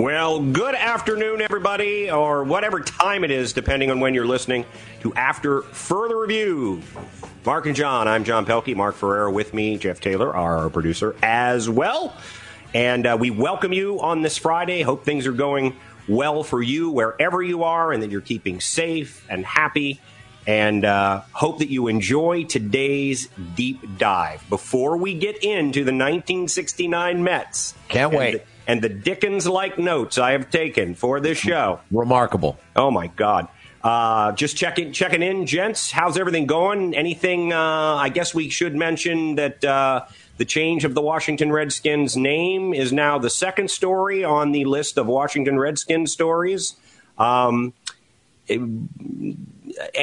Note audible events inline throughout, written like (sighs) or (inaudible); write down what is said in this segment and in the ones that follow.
Well, good afternoon, everybody, or whatever time it is, depending on when you're listening to After Further Review. Mark and John, I'm John Pelkey. Mark Ferrera with me, Jeff Taylor, our producer, as well. And uh, we welcome you on this Friday. Hope things are going well for you wherever you are and that you're keeping safe and happy. And uh, hope that you enjoy today's deep dive. Before we get into the 1969 Mets, can't wait. The, and the Dickens like notes I have taken for this show. Remarkable. Oh, my God. Uh, just checking checking in, gents. How's everything going? Anything? Uh, I guess we should mention that uh, the change of the Washington Redskins name is now the second story on the list of Washington Redskins stories. Um, it,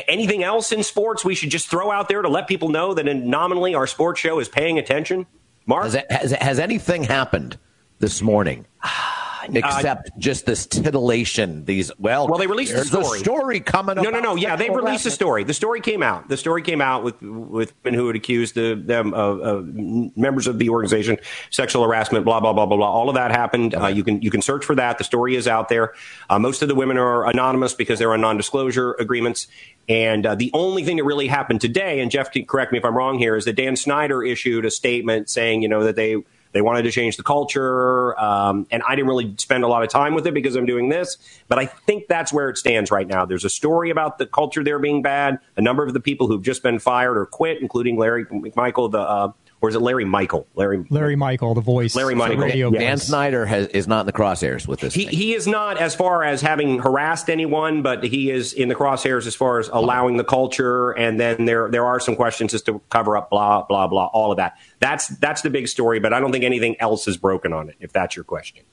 anything else in sports we should just throw out there to let people know that nominally our sports show is paying attention? Mark, has, has, has anything happened this morning? (sighs) except uh, just this titillation. These well, well, they released the story. story coming. Up. No, no, no. Yeah, they released the story. The story came out. The story came out with with men who had accused the, them of, of, members of the organization sexual harassment. Blah blah blah blah blah. All of that happened. Uh, you can you can search for that. The story is out there. Uh, most of the women are anonymous because they're on non-disclosure agreements. And uh, the only thing that really happened today, and Jeff, correct me if I'm wrong here, is that Dan Snyder issued a statement saying, you know, that they they wanted to change the culture. Um, and I didn't really spend a lot of time with it because I'm doing this. But I think that's where it stands right now. There's a story about the culture there being bad. A number of the people who've just been fired or quit, including Larry McMichael, the uh, or is it Larry Michael? Larry Larry Michael, the voice. Larry Michael. Radio Dan. Snyder has, is not in the crosshairs with this. He, he is not as far as having harassed anyone, but he is in the crosshairs as far as allowing the culture. And then there there are some questions as to cover up blah blah blah all of that. That's that's the big story, but I don't think anything else is broken on it. If that's your question.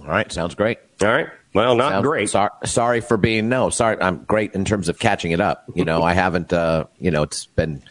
All right, sounds great. All right. Well, not sounds, great. Sorry, sorry for being no. Sorry, I'm great in terms of catching it up. You know, I haven't. Uh, you know, it's been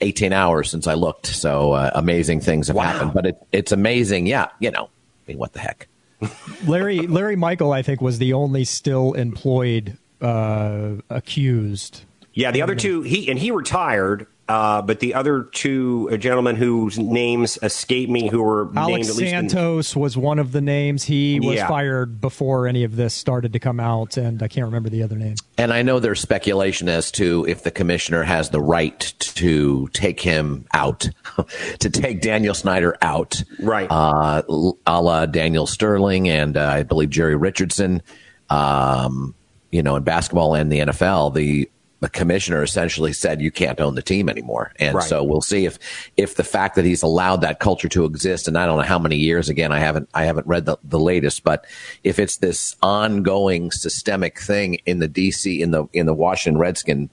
18 hours since I looked. So uh, amazing things have wow. happened. But it, it's amazing. Yeah, you know, I mean, what the heck? (laughs) Larry Larry Michael, I think, was the only still employed uh, accused. Yeah, the other two, he and he retired uh, but the other two gentlemen whose names escape me, who were Alex named Santos in, was one of the names. He was yeah. fired before any of this started to come out, and I can't remember the other name. And I know there's speculation as to if the commissioner has the right to take him out, (laughs) to take Daniel Snyder out, right? Uh, a la Daniel Sterling and uh, I believe Jerry Richardson. Um, you know, in basketball and the NFL, the the commissioner essentially said you can't own the team anymore. And right. so we'll see if if the fact that he's allowed that culture to exist and I don't know how many years again I haven't I haven't read the, the latest, but if it's this ongoing systemic thing in the DC in the in the Washington Redskin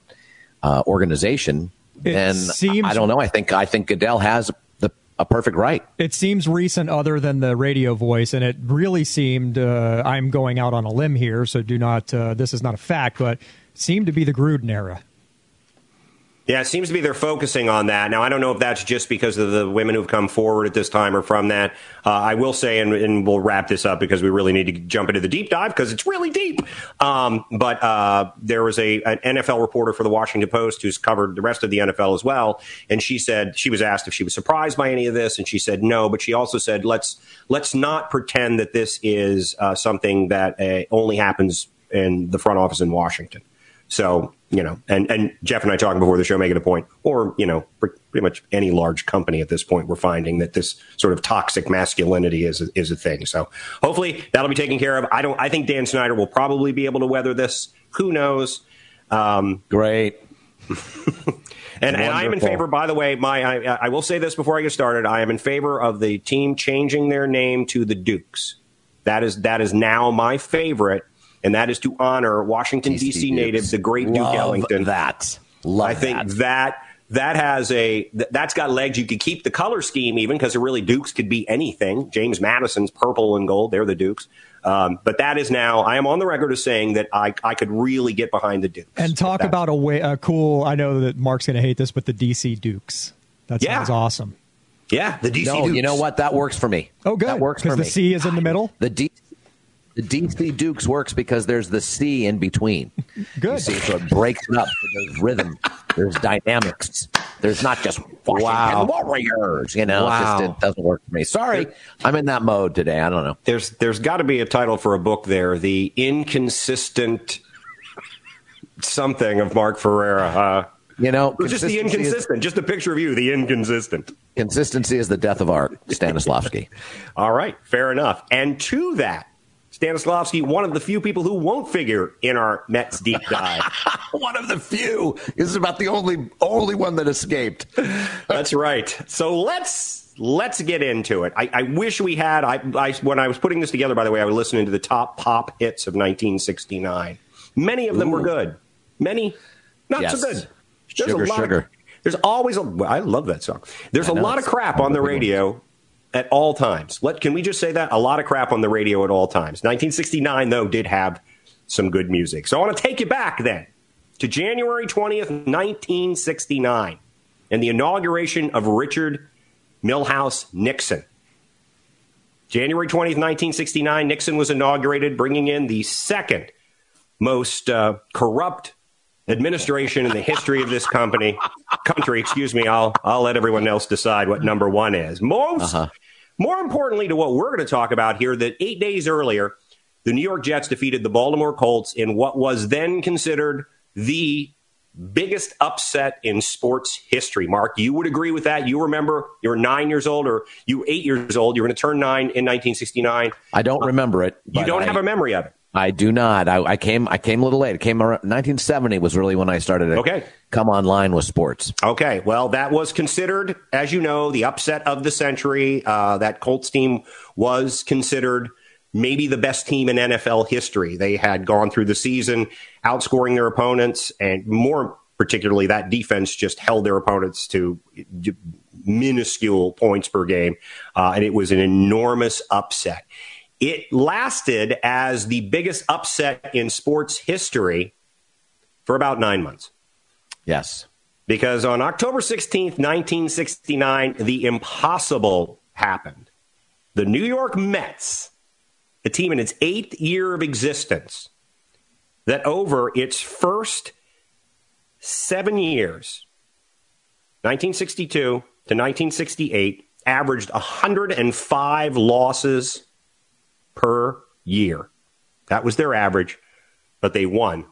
uh, organization, it then seems, I, I don't know. I think I think Goodell has the a perfect right. It seems recent, other than the radio voice, and it really seemed. Uh, I'm going out on a limb here, so do not. Uh, this is not a fact, but seemed to be the Gruden era. Yeah, it seems to be they're focusing on that. Now, I don't know if that's just because of the women who've come forward at this time or from that. Uh, I will say, and, and, we'll wrap this up because we really need to jump into the deep dive because it's really deep. Um, but uh, there was a an NFL reporter for the Washington Post who's covered the rest of the NFL as well, and she said she was asked if she was surprised by any of this, and she said no. But she also said let's let's not pretend that this is uh, something that uh, only happens in the front office in Washington. So, you know, and, and Jeff and I talking before the show making a point, or, you know, pretty much any large company at this point, we're finding that this sort of toxic masculinity is a, is a thing. So hopefully that'll be taken care of. I don't, I think Dan Snyder will probably be able to weather this. Who knows? Um, Great. (laughs) and, and I am in favor, by the way, my, I, I will say this before I get started. I am in favor of the team changing their name to the Dukes. That is, that is now my favorite and that is to honor Washington D.C. native, the great Duke Love Ellington. That Love I think that. that that has a that's got legs. You could keep the color scheme even because really Dukes could be anything. James Madison's purple and gold; they're the Dukes. Um, but that is now. I am on the record as saying that I I could really get behind the Dukes. And talk about a way a cool. I know that Mark's going to hate this, but the DC Dukes. That yeah. sounds awesome. Yeah, the DC. No, Dukes. you know what? That works for me. Oh, good. That works for the me. The C is in the middle. The D the DC Dukes works because there's the C in between. (laughs) Good. You see, so it breaks it up. There's rhythm. There's dynamics. There's not just wow. Warriors. You know, wow. just, it doesn't work for me. Sorry, I'm in that mode today. I don't know. There's there's got to be a title for a book there. The inconsistent something of Mark Ferreira. Huh? you know, just the inconsistent. Is, just a picture of you, the inconsistent. Consistency is the death of art, Stanislavski. (laughs) All right, fair enough. And to that, Stanislavski, one of the few people who won't figure in our Mets deep dive. (laughs) one of the few. This is about the only only one that escaped. (laughs) That's right. So let's let's get into it. I, I wish we had. I, I, when I was putting this together, by the way, I was listening to the top pop hits of 1969. Many of them Ooh. were good. Many not yes. so good. There's sugar, a lot sugar. Of, there's always a. I love that song. There's a lot of crap on the radio at all times. Let can we just say that a lot of crap on the radio at all times. 1969 though did have some good music. So I want to take you back then to January 20th, 1969, and the inauguration of Richard Milhous Nixon. January 20th, 1969, Nixon was inaugurated, bringing in the second most uh, corrupt administration in the history of this company country. Excuse me. I'll I'll let everyone else decide what number one is. Most, uh-huh. more importantly, to what we're going to talk about here, that eight days earlier, the New York Jets defeated the Baltimore Colts in what was then considered the biggest upset in sports history. Mark, you would agree with that. You remember you were nine years old, or you eight years old. You were going to turn nine in 1969. I don't remember it. You don't I, have a memory of it. I do not. I, I, came. I came a little late. It came around 1970 was really when I started to okay. come online with sports. Okay. Well, that was considered, as you know, the upset of the century. Uh, that Colts team was considered maybe the best team in NFL history. They had gone through the season outscoring their opponents, and more particularly, that defense just held their opponents to minuscule points per game, uh, and it was an enormous upset. It lasted as the biggest upset in sports history for about nine months. Yes. Because on October 16th, 1969, the impossible happened. The New York Mets, a team in its eighth year of existence, that over its first seven years, 1962 to 1968, averaged 105 losses per year. That was their average, but they won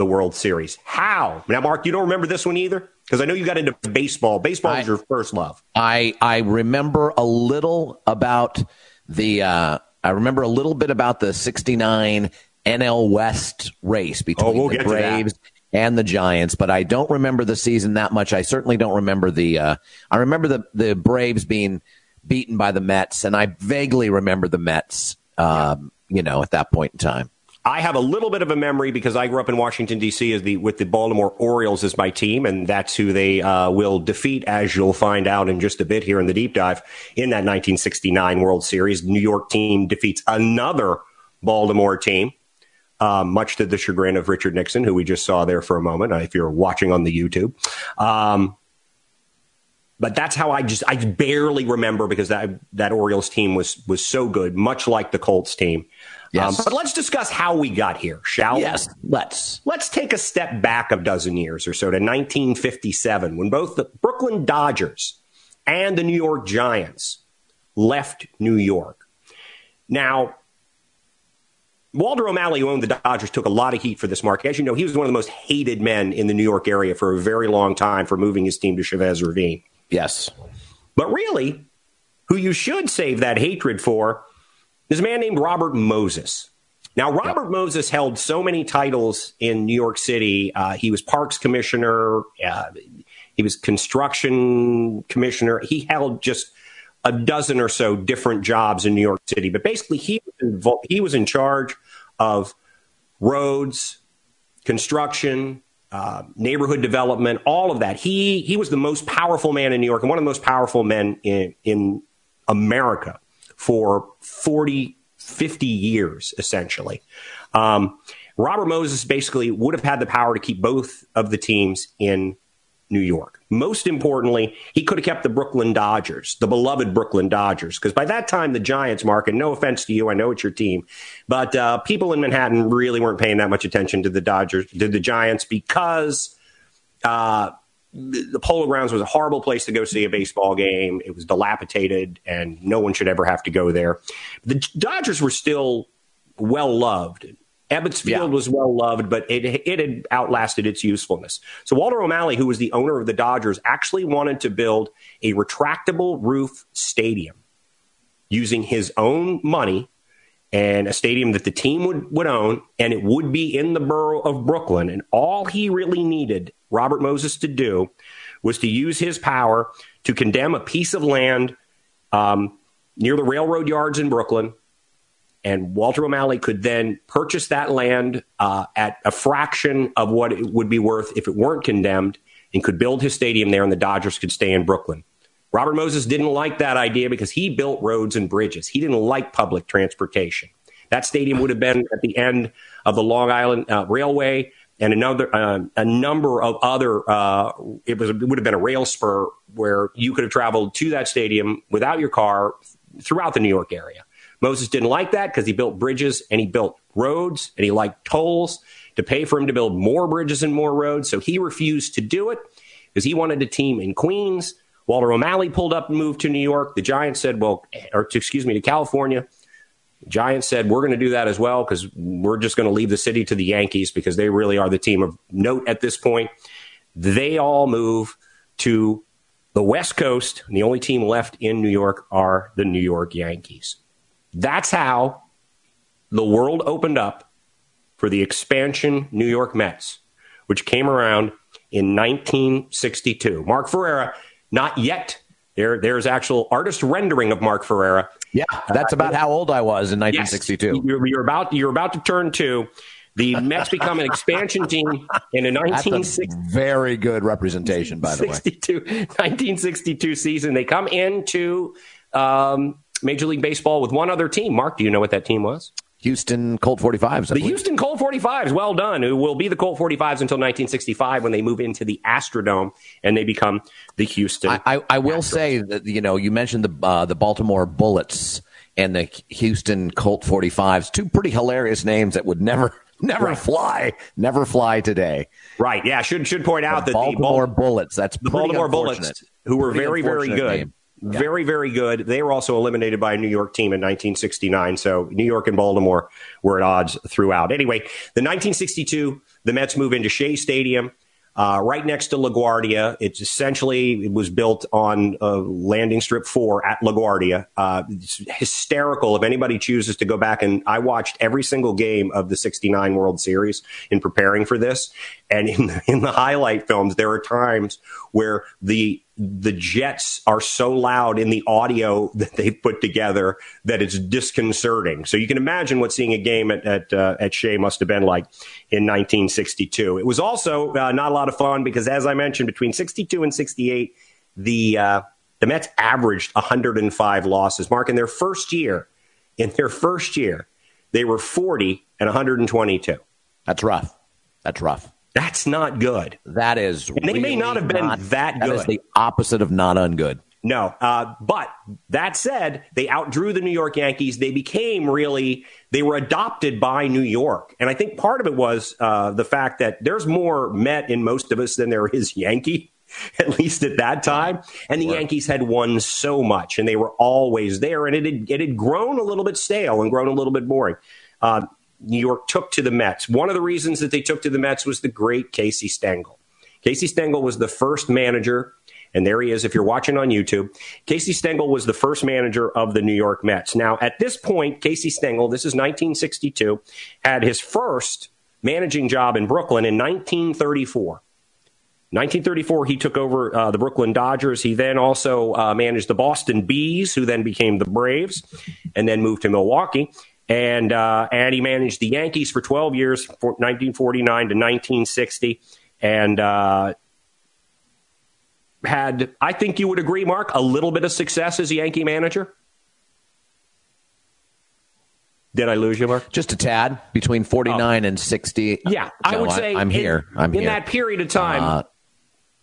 the World Series. How? Now, Mark, you don't remember this one either? Because I know you got into baseball. Baseball I, was your first love. I, I remember a little about the, uh, I remember a little bit about the 69 NL West race between oh, we'll the Braves and the Giants, but I don't remember the season that much. I certainly don't remember the, uh, I remember the, the Braves being beaten by the Mets, and I vaguely remember the Mets um, you know, at that point in time. I have a little bit of a memory because I grew up in Washington D.C. as the with the Baltimore Orioles as my team, and that's who they uh, will defeat, as you'll find out in just a bit here in the deep dive in that 1969 World Series. New York team defeats another Baltimore team, uh, much to the chagrin of Richard Nixon, who we just saw there for a moment. Uh, if you're watching on the YouTube, um, but that's how I just I barely remember because that that Orioles team was was so good, much like the Colts team. Yes. Um, but let's discuss how we got here, shall we? Yes, let's. Let's take a step back a dozen years or so to 1957 when both the Brooklyn Dodgers and the New York Giants left New York. Now, Walter O'Malley, who owned the Dodgers, took a lot of heat for this mark. As you know, he was one of the most hated men in the New York area for a very long time for moving his team to Chavez Ravine. Yes. But really, who you should save that hatred for is a man named Robert Moses. Now, Robert yep. Moses held so many titles in New York City. Uh, he was parks commissioner. Uh, he was construction commissioner. He held just a dozen or so different jobs in New York City. But basically, he was, involved, he was in charge of roads, construction, uh, neighborhood development, all of that. He he was the most powerful man in New York and one of the most powerful men in in America for 40, 50 years, essentially. Um, Robert Moses basically would have had the power to keep both of the teams in New York. Most importantly, he could have kept the Brooklyn Dodgers, the beloved Brooklyn Dodgers, because by that time, the Giants, Mark, and no offense to you, I know it's your team, but uh, people in Manhattan really weren't paying that much attention to the Dodgers, to the Giants, because uh, the Polo Grounds was a horrible place to go see a baseball game. It was dilapidated, and no one should ever have to go there. The Dodgers were still well loved. Ebbets Field yeah. was well loved, but it it had outlasted its usefulness. So Walter O'Malley, who was the owner of the Dodgers, actually wanted to build a retractable roof stadium using his own money and a stadium that the team would, would own, and it would be in the borough of Brooklyn. And all he really needed Robert Moses to do was to use his power to condemn a piece of land um, near the railroad yards in Brooklyn. And Walter O'Malley could then purchase that land uh, at a fraction of what it would be worth if it weren't condemned and could build his stadium there, and the Dodgers could stay in Brooklyn. Robert Moses didn't like that idea because he built roads and bridges. He didn't like public transportation. That stadium would have been at the end of the Long Island uh, Railway and another uh, a number of other. Uh, it was it would have been a rail spur where you could have traveled to that stadium without your car throughout the New York area. Moses didn't like that because he built bridges and he built roads and he liked tolls to pay for him to build more bridges and more roads. So he refused to do it because he wanted a team in Queens Walter O'Malley pulled up and moved to New York. The Giants said, well, or to, excuse me, to California. The Giants said, we're going to do that as well because we're just going to leave the city to the Yankees because they really are the team of note at this point. They all move to the West Coast, and the only team left in New York are the New York Yankees. That's how the world opened up for the expansion New York Mets, which came around in 1962. Mark Ferrera not yet. There, there's actual artist rendering of Mark Ferrera. Yeah, that's about uh, how old I was in 1962. Yes, you're, you're, about you're about to turn two. The Mets become an expansion team in a 1960 very good representation, by the way. 1962 season. They come into um, Major League Baseball with one other team. Mark, do you know what that team was? Houston Colt 45s. The Houston Colt 45s, well done, who will be the Colt 45s until 1965 when they move into the Astrodome and they become the Houston. I, I, I will say that, you know, you mentioned the, uh, the Baltimore Bullets and the Houston Colt 45s, two pretty hilarious names that would never (laughs) never right. fly, never fly today. Right. Yeah. Should should point out the that Baltimore the Bal- Bullets. That's the Baltimore Bullets, who were very very good. Game. Yeah. Very, very good. They were also eliminated by a New York team in 1969. So New York and Baltimore were at odds throughout. Anyway, the 1962, the Mets move into Shea Stadium. Uh, right next to LaGuardia. It's essentially, it was built on uh, landing strip four at LaGuardia. Uh, it's hysterical if anybody chooses to go back and I watched every single game of the 69 World Series in preparing for this. And in the, in the highlight films, there are times where the the jets are so loud in the audio (laughs) that they put together that it's disconcerting. So you can imagine what seeing a game at at, uh, at Shea must have been like in 1962. It was also uh, not a lot of fun because, as I mentioned, between 62 and 68, the uh, the Mets averaged 105 losses. Mark in their first year, in their first year, they were 40 and 122. That's rough. That's rough. That's not good. That is. And they may not have been not, that good. That is the opposite of not ungood. No, uh, but that said, they outdrew the New York Yankees. They became really they were adopted by New York, and I think part of it was uh, the fact that there's more Met in most of us than there is Yankee, (laughs) at least at that time. And the right. Yankees had won so much, and they were always there, and it had, it had grown a little bit stale and grown a little bit boring. Uh, New York took to the Mets. One of the reasons that they took to the Mets was the great Casey Stengel. Casey Stengel was the first manager, and there he is if you're watching on YouTube. Casey Stengel was the first manager of the New York Mets. Now, at this point, Casey Stengel, this is 1962, had his first managing job in Brooklyn in 1934. 1934, he took over uh, the Brooklyn Dodgers. He then also uh, managed the Boston Bees, who then became the Braves, and then moved to Milwaukee and uh, and he managed the Yankees for 12 years, 1949 to 1960, and uh, had I think you would agree, Mark, a little bit of success as a Yankee manager. Did I lose you, Mark? Just a tad between 49 oh. and 60. Yeah, I would say I, am here. I'm here. in here. that period of time. Uh,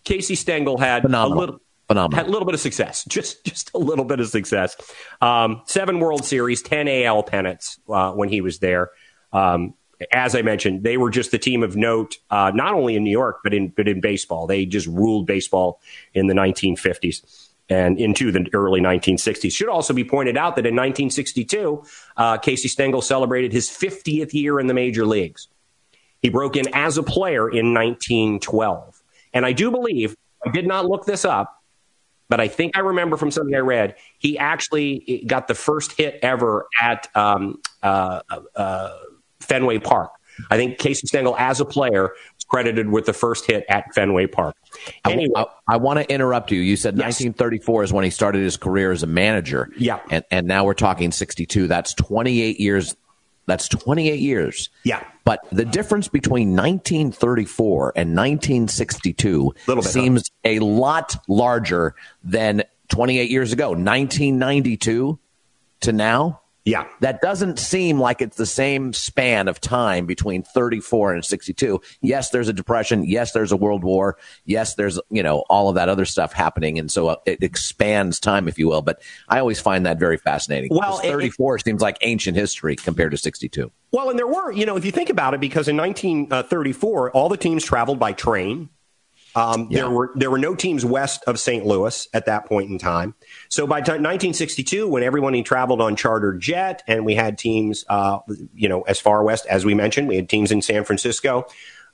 Casey Stengel had phenomenal. a little Phenomenal. Had a little bit of success, (laughs) just just a little bit of success. Um, seven World Series, ten AL pennants uh, when he was there. Um, as I mentioned, they were just the team of note, uh, not only in New York but in but in baseball. They just ruled baseball in the 1950s and into the early 1960s. Should also be pointed out that in 1962, uh, Casey Stengel celebrated his 50th year in the major leagues. He broke in as a player in 1912, and I do believe I did not look this up, but I think I remember from something I read he actually got the first hit ever at um, uh, uh, Fenway Park. I think Casey Stengel, as a player, was credited with the first hit at Fenway Park. Anyway, I, I, I want to interrupt you. You said yes. 1934 is when he started his career as a manager. Yeah, and and now we're talking 62. That's 28 years. That's 28 years. Yeah. But the difference between 1934 and 1962 seems huh? a lot larger than 28 years ago. 1992 to now yeah. That doesn't seem like it's the same span of time between 34 and 62. Yes, there's a depression. Yes, there's a world war. Yes, there's, you know, all of that other stuff happening. And so uh, it expands time, if you will. But I always find that very fascinating. Well, 34 it, seems like ancient history compared to 62. Well, and there were, you know, if you think about it, because in 1934, all the teams traveled by train. Um, yeah. There were there were no teams west of St. Louis at that point in time. So by t- 1962, when everyone he traveled on charter jet, and we had teams, uh, you know, as far west as we mentioned, we had teams in San Francisco.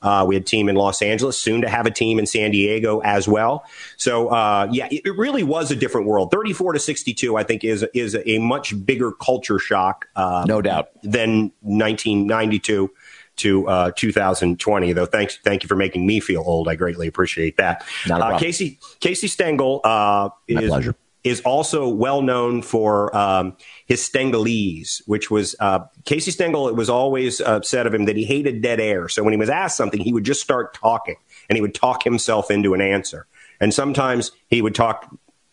Uh, we had a team in Los Angeles, soon to have a team in San Diego as well. So, uh, yeah, it, it, really was a different world. 34 to 62, I think, is is a much bigger culture shock, uh, no doubt, than 1992 to uh, 2020. Though, thanks, thank you for making me feel old. I greatly appreciate that. Uh, Casey Casey Stengel uh, is pleasure. is also well known for um, his Stengelese, which was uh, Casey Stengel. It was always said of him that he hated dead air. So when he was asked something, he would just start talking, and he would talk himself into an answer. And sometimes he would talk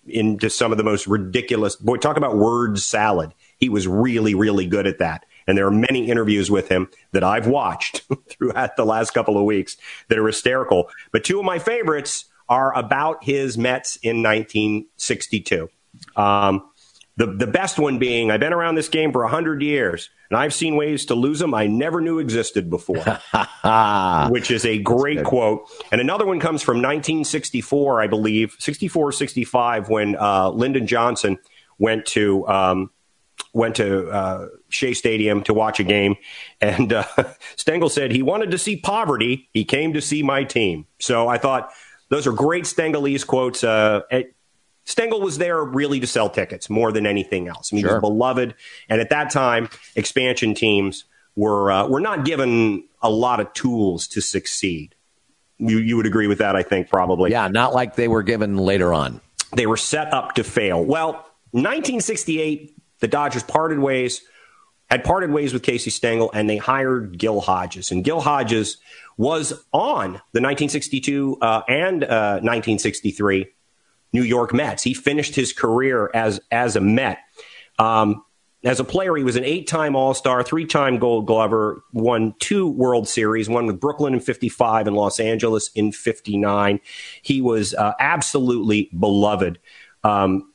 into some of the most ridiculous. Boy, talk about word salad. He was really, really good at that. And there are many interviews with him that I've watched (laughs) throughout the last couple of weeks that are hysterical. But two of my favorites are about his Mets in 1962. Um, the, the best one being, I've been around this game for 100 years, and I've seen ways to lose them I never knew existed before, (laughs) which is a great quote. And another one comes from 1964, I believe, 64, 65, when uh, Lyndon Johnson went to um, went to uh, Shea Stadium to watch a game, and uh, (laughs) Stengel said he wanted to see poverty. He came to see my team. So I thought those are great Stengelese quotes. Uh, Stengel was there really to sell tickets more than anything else. I mean, sure. he was beloved, and at that time, expansion teams were uh, were not given a lot of tools to succeed. You you would agree with that? I think probably. Yeah, not like they were given later on. They were set up to fail. Well, 1968 the Dodgers parted ways, had parted ways with Casey Stengel, and they hired Gil Hodges. And Gil Hodges was on the 1962 uh, and uh, 1963 New York Mets. He finished his career as as a Met. Um, as a player, he was an eight-time All-Star, three-time Gold Glover, won two World Series, one with Brooklyn in '55 and Los Angeles in '59. He was uh, absolutely beloved. Um,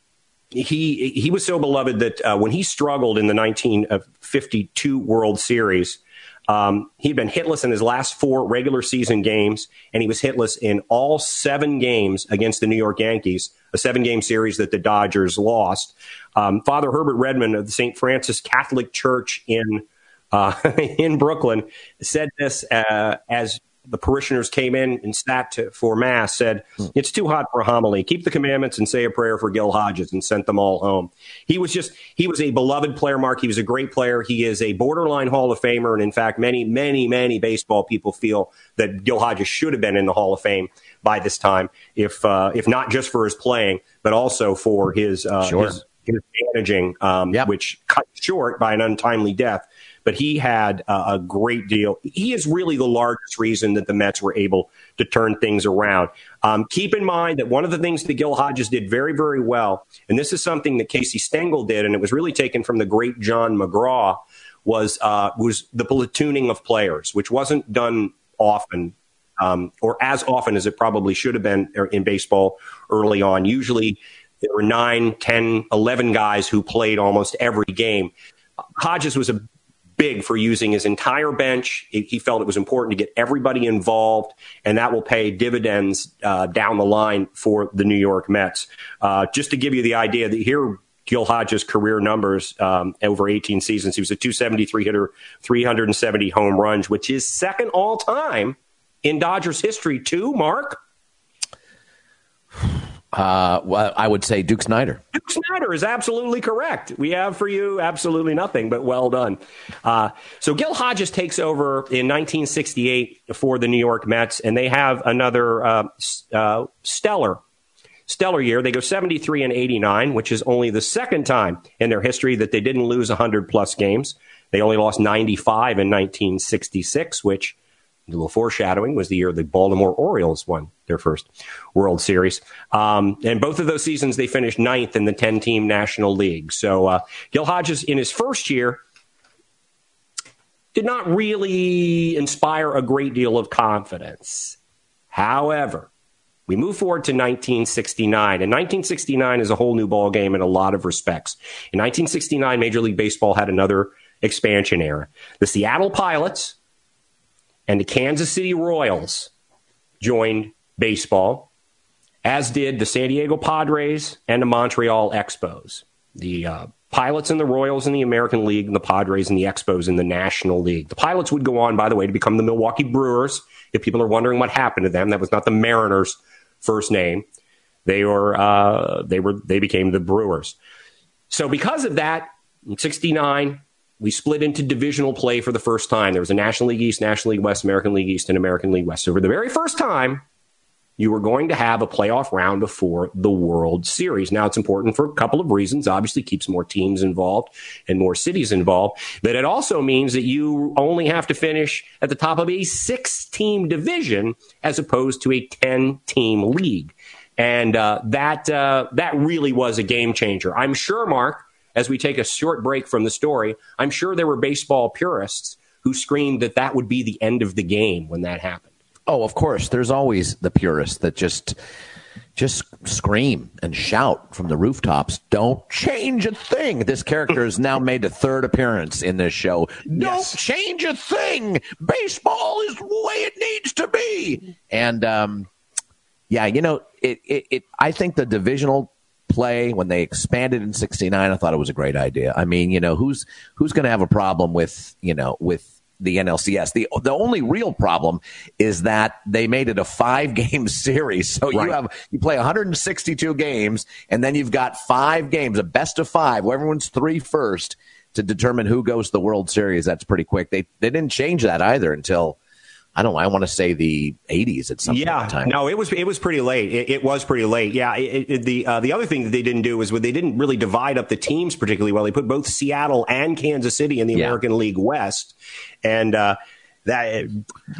he he was so beloved that uh, when he struggled in the 1952 World Series, um, he'd been hitless in his last four regular season games, and he was hitless in all seven games against the New York Yankees, a seven game series that the Dodgers lost. Um, Father Herbert Redmond of the St. Francis Catholic Church in uh, (laughs) in Brooklyn said this uh, as the parishioners came in and sat to, for mass said it's too hot for a homily. Keep the commandments and say a prayer for gil hodges and sent them all home. He was just he was a beloved player mark. He was a great player. He is a borderline hall of famer and in fact many many many baseball people feel that gil hodges should have been in the hall of fame by this time if uh, if not just for his playing but also for his uh, sure. his, his managing um, yep. which cut short by an untimely death but he had a great deal. He is really the largest reason that the Mets were able to turn things around. Um, keep in mind that one of the things that Gil Hodges did very, very well, and this is something that Casey Stengel did, and it was really taken from the great John McGraw, was uh, was the platooning of players, which wasn't done often um, or as often as it probably should have been in baseball early on. Usually there were nine, ten, eleven guys who played almost every game. Hodges was a big for using his entire bench. He felt it was important to get everybody involved, and that will pay dividends uh, down the line for the New York Mets. Uh, just to give you the idea that here, Gil Hodges' career numbers um, over 18 seasons, he was a 273 hitter, 370 home runs, which is second all time in Dodgers history, too, Mark. Uh, well, I would say Duke Snider. Duke Snider is absolutely correct. We have for you absolutely nothing, but well done. Uh, so Gil Hodges takes over in 1968 for the New York Mets, and they have another uh, uh stellar, stellar year. They go 73 and 89, which is only the second time in their history that they didn't lose 100 plus games. They only lost 95 in 1966, which a little foreshadowing was the year the Baltimore Orioles won their first World Series. Um, and both of those seasons, they finished ninth in the 10 team National League. So uh, Gil Hodges, in his first year, did not really inspire a great deal of confidence. However, we move forward to 1969, and 1969 is a whole new ball game in a lot of respects. In 1969, Major League Baseball had another expansion era. The Seattle Pilots and the Kansas City Royals joined baseball, as did the San Diego Padres and the Montreal Expos. The uh, Pilots and the Royals in the American League, and the Padres and the Expos in the National League. The Pilots would go on, by the way, to become the Milwaukee Brewers. If people are wondering what happened to them, that was not the Mariners' first name. They were uh, they were they became the Brewers. So because of that, in '69, we split into divisional play for the first time. There was a National League East, National League West, American League East, and American League West. So for the very first time, you were going to have a playoff round before the World Series. Now it's important for a couple of reasons. Obviously keeps more teams involved and more cities involved, but it also means that you only have to finish at the top of a six team division as opposed to a 10 team league. And uh, that uh, that really was a game changer. I'm sure, Mark, as we take a short break from the story, I'm sure there were baseball purists who screamed that that would be the end of the game when that happened. Oh, of course. There's always the purists that just just scream and shout from the rooftops. Don't change a thing. This character has now made a third appearance in this show. Don't yes. change a thing. Baseball is the way it needs to be. And um, yeah, you know, it, it, it I think the divisional play when they expanded in 69 i thought it was a great idea i mean you know who's who's going to have a problem with you know with the NLCS. The the only real problem is that they made it a five game (laughs) series. So right. you have you play 162 games and then you've got five games, a best of five, where everyone's three first to determine who goes to the World Series. That's pretty quick. They they didn't change that either until I don't know. I want to say the 80s at some point. yeah, time. No, it was it was pretty late. It, it was pretty late. Yeah. It, it, the uh, the other thing that they didn't do was they didn't really divide up the teams particularly well. They put both Seattle and Kansas City in the yeah. American League West, and uh, that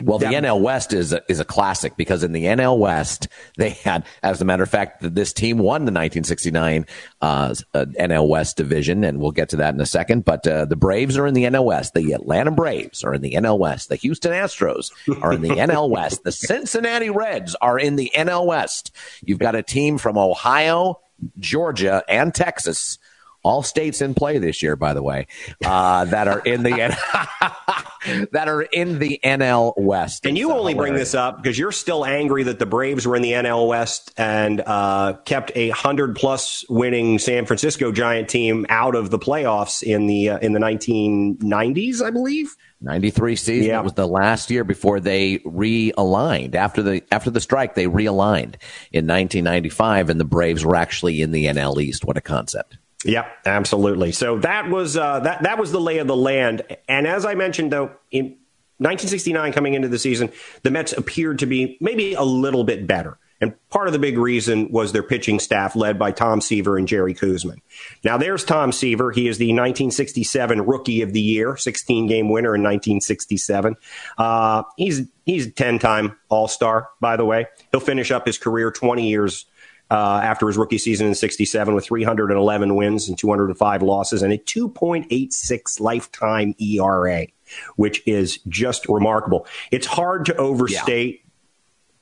well, that, the NL West is a, is a classic because in the NL West they had, as a matter of fact, this team won the 1969 uh, uh, NL West division, and we'll get to that in a second. But uh, the Braves are in the NL West. The Atlanta Braves are in the NL West. The Houston Astros are in the (laughs) NL West. The Cincinnati Reds are in the NL West. You've got a team from Ohio, Georgia, and Texas all states in play this year, by the way, uh, that are in the (laughs) (laughs) that are in the NL West. And you only hilarious. bring this up because you're still angry that the Braves were in the NL West and uh, kept a hundred plus winning San Francisco Giant team out of the playoffs in the uh, in the 1990s, I believe. 93 season. Yeah. It was the last year before they realigned. After the after the strike, they realigned in 1995, and the Braves were actually in the NL East. What a concept! Yep, absolutely. So that was uh, that that was the lay of the land. And as I mentioned, though, in 1969 coming into the season, the Mets appeared to be maybe a little bit better. And part of the big reason was their pitching staff led by Tom Seaver and Jerry Koosman. Now there's Tom Seaver. He is the 1967 Rookie of the Year, 16 game winner in 1967. Uh, he's he's a 10 time All Star, by the way. He'll finish up his career 20 years uh, after his rookie season in 67 with 311 wins and 205 losses and a 2.86 lifetime ERA, which is just remarkable. It's hard to overstate yeah.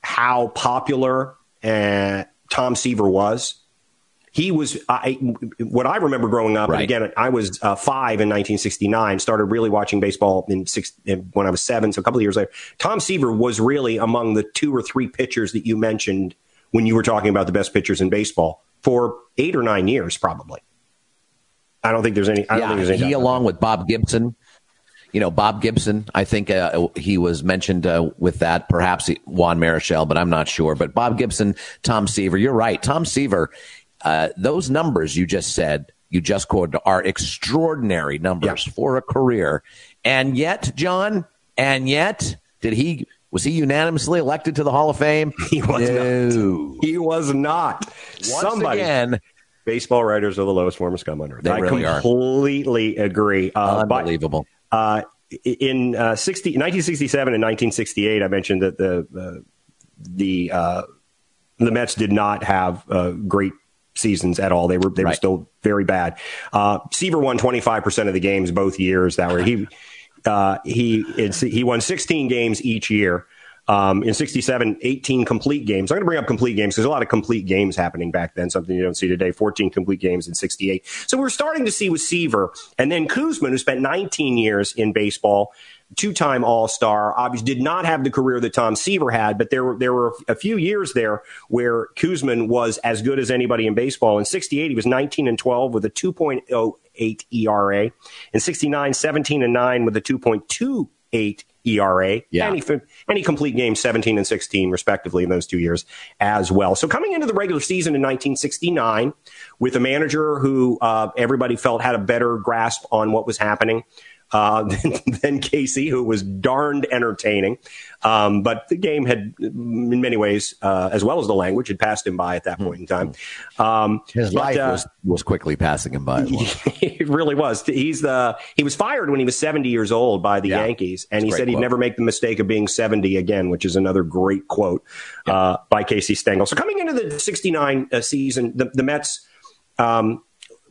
how popular uh, Tom Seaver was. he was I, what I remember growing up. Right. And again, I was uh, five in 1969. Started really watching baseball in six in, when I was seven. So a couple of years later, Tom Seaver was really among the two or three pitchers that you mentioned when you were talking about the best pitchers in baseball for eight or nine years, probably. I don't think there's any. I don't yeah, think there's any. he along with Bob Gibson. You know, Bob Gibson, I think uh, he was mentioned uh, with that, perhaps Juan Marichal, but I'm not sure. But Bob Gibson, Tom Seaver, you're right. Tom Seaver, uh, those numbers you just said, you just quoted, are extraordinary numbers Yeah. for a career. And yet, John, and yet, did he, was he unanimously elected to the Hall of Fame? (laughs) He was no. not. He was not. Once Somebody. again, Baseball writers are the lowest form of scum earth. They I really are. completely agree. Uh, but, unbelievable. uh, in uh, 60, 1967 and 1968, I mentioned that the uh, the uh, the Mets did not have uh, great seasons at all. They were they were still very bad. Uh, Seaver won 25 percent of the games both years. That were he uh, he he won 16 games each year. Um, in 67, 18 complete games. I'm going to bring up complete games. Because there's a lot of complete games happening back then, something you don't see today. 14 complete games in 68. So we're starting to see with Seaver and then Koosman, who spent 19 years in baseball, two-time All-Star, obviously did not have the career that Tom Seaver had, but there were there were a few years there where Koosman was as good as anybody in baseball. In 68, he was 19 and 12 with a 2.08 ERA. In 69, 17 and 9 with a 2.28 ERA. Yeah. And he and he complete games 17 and 16 respectively in those two years as well. So coming into the regular season in 1969 with a manager who uh, everybody felt had a better grasp on what was happening uh, (laughs) than, than Casey, who was darned entertaining. Um, but the game had, in many ways, uh, as well as the language, had passed him by at that point in time. Um, His but, life uh, was, was quickly passing him by. (laughs) it really was. He's the he was fired when he was 70 years old by the Yeah. Yankees, and That's he said he'd never make the mistake of being 70 again, which is another great quote uh, by Casey Stengel. So coming into the 69 uh, season, the, the Mets. Um,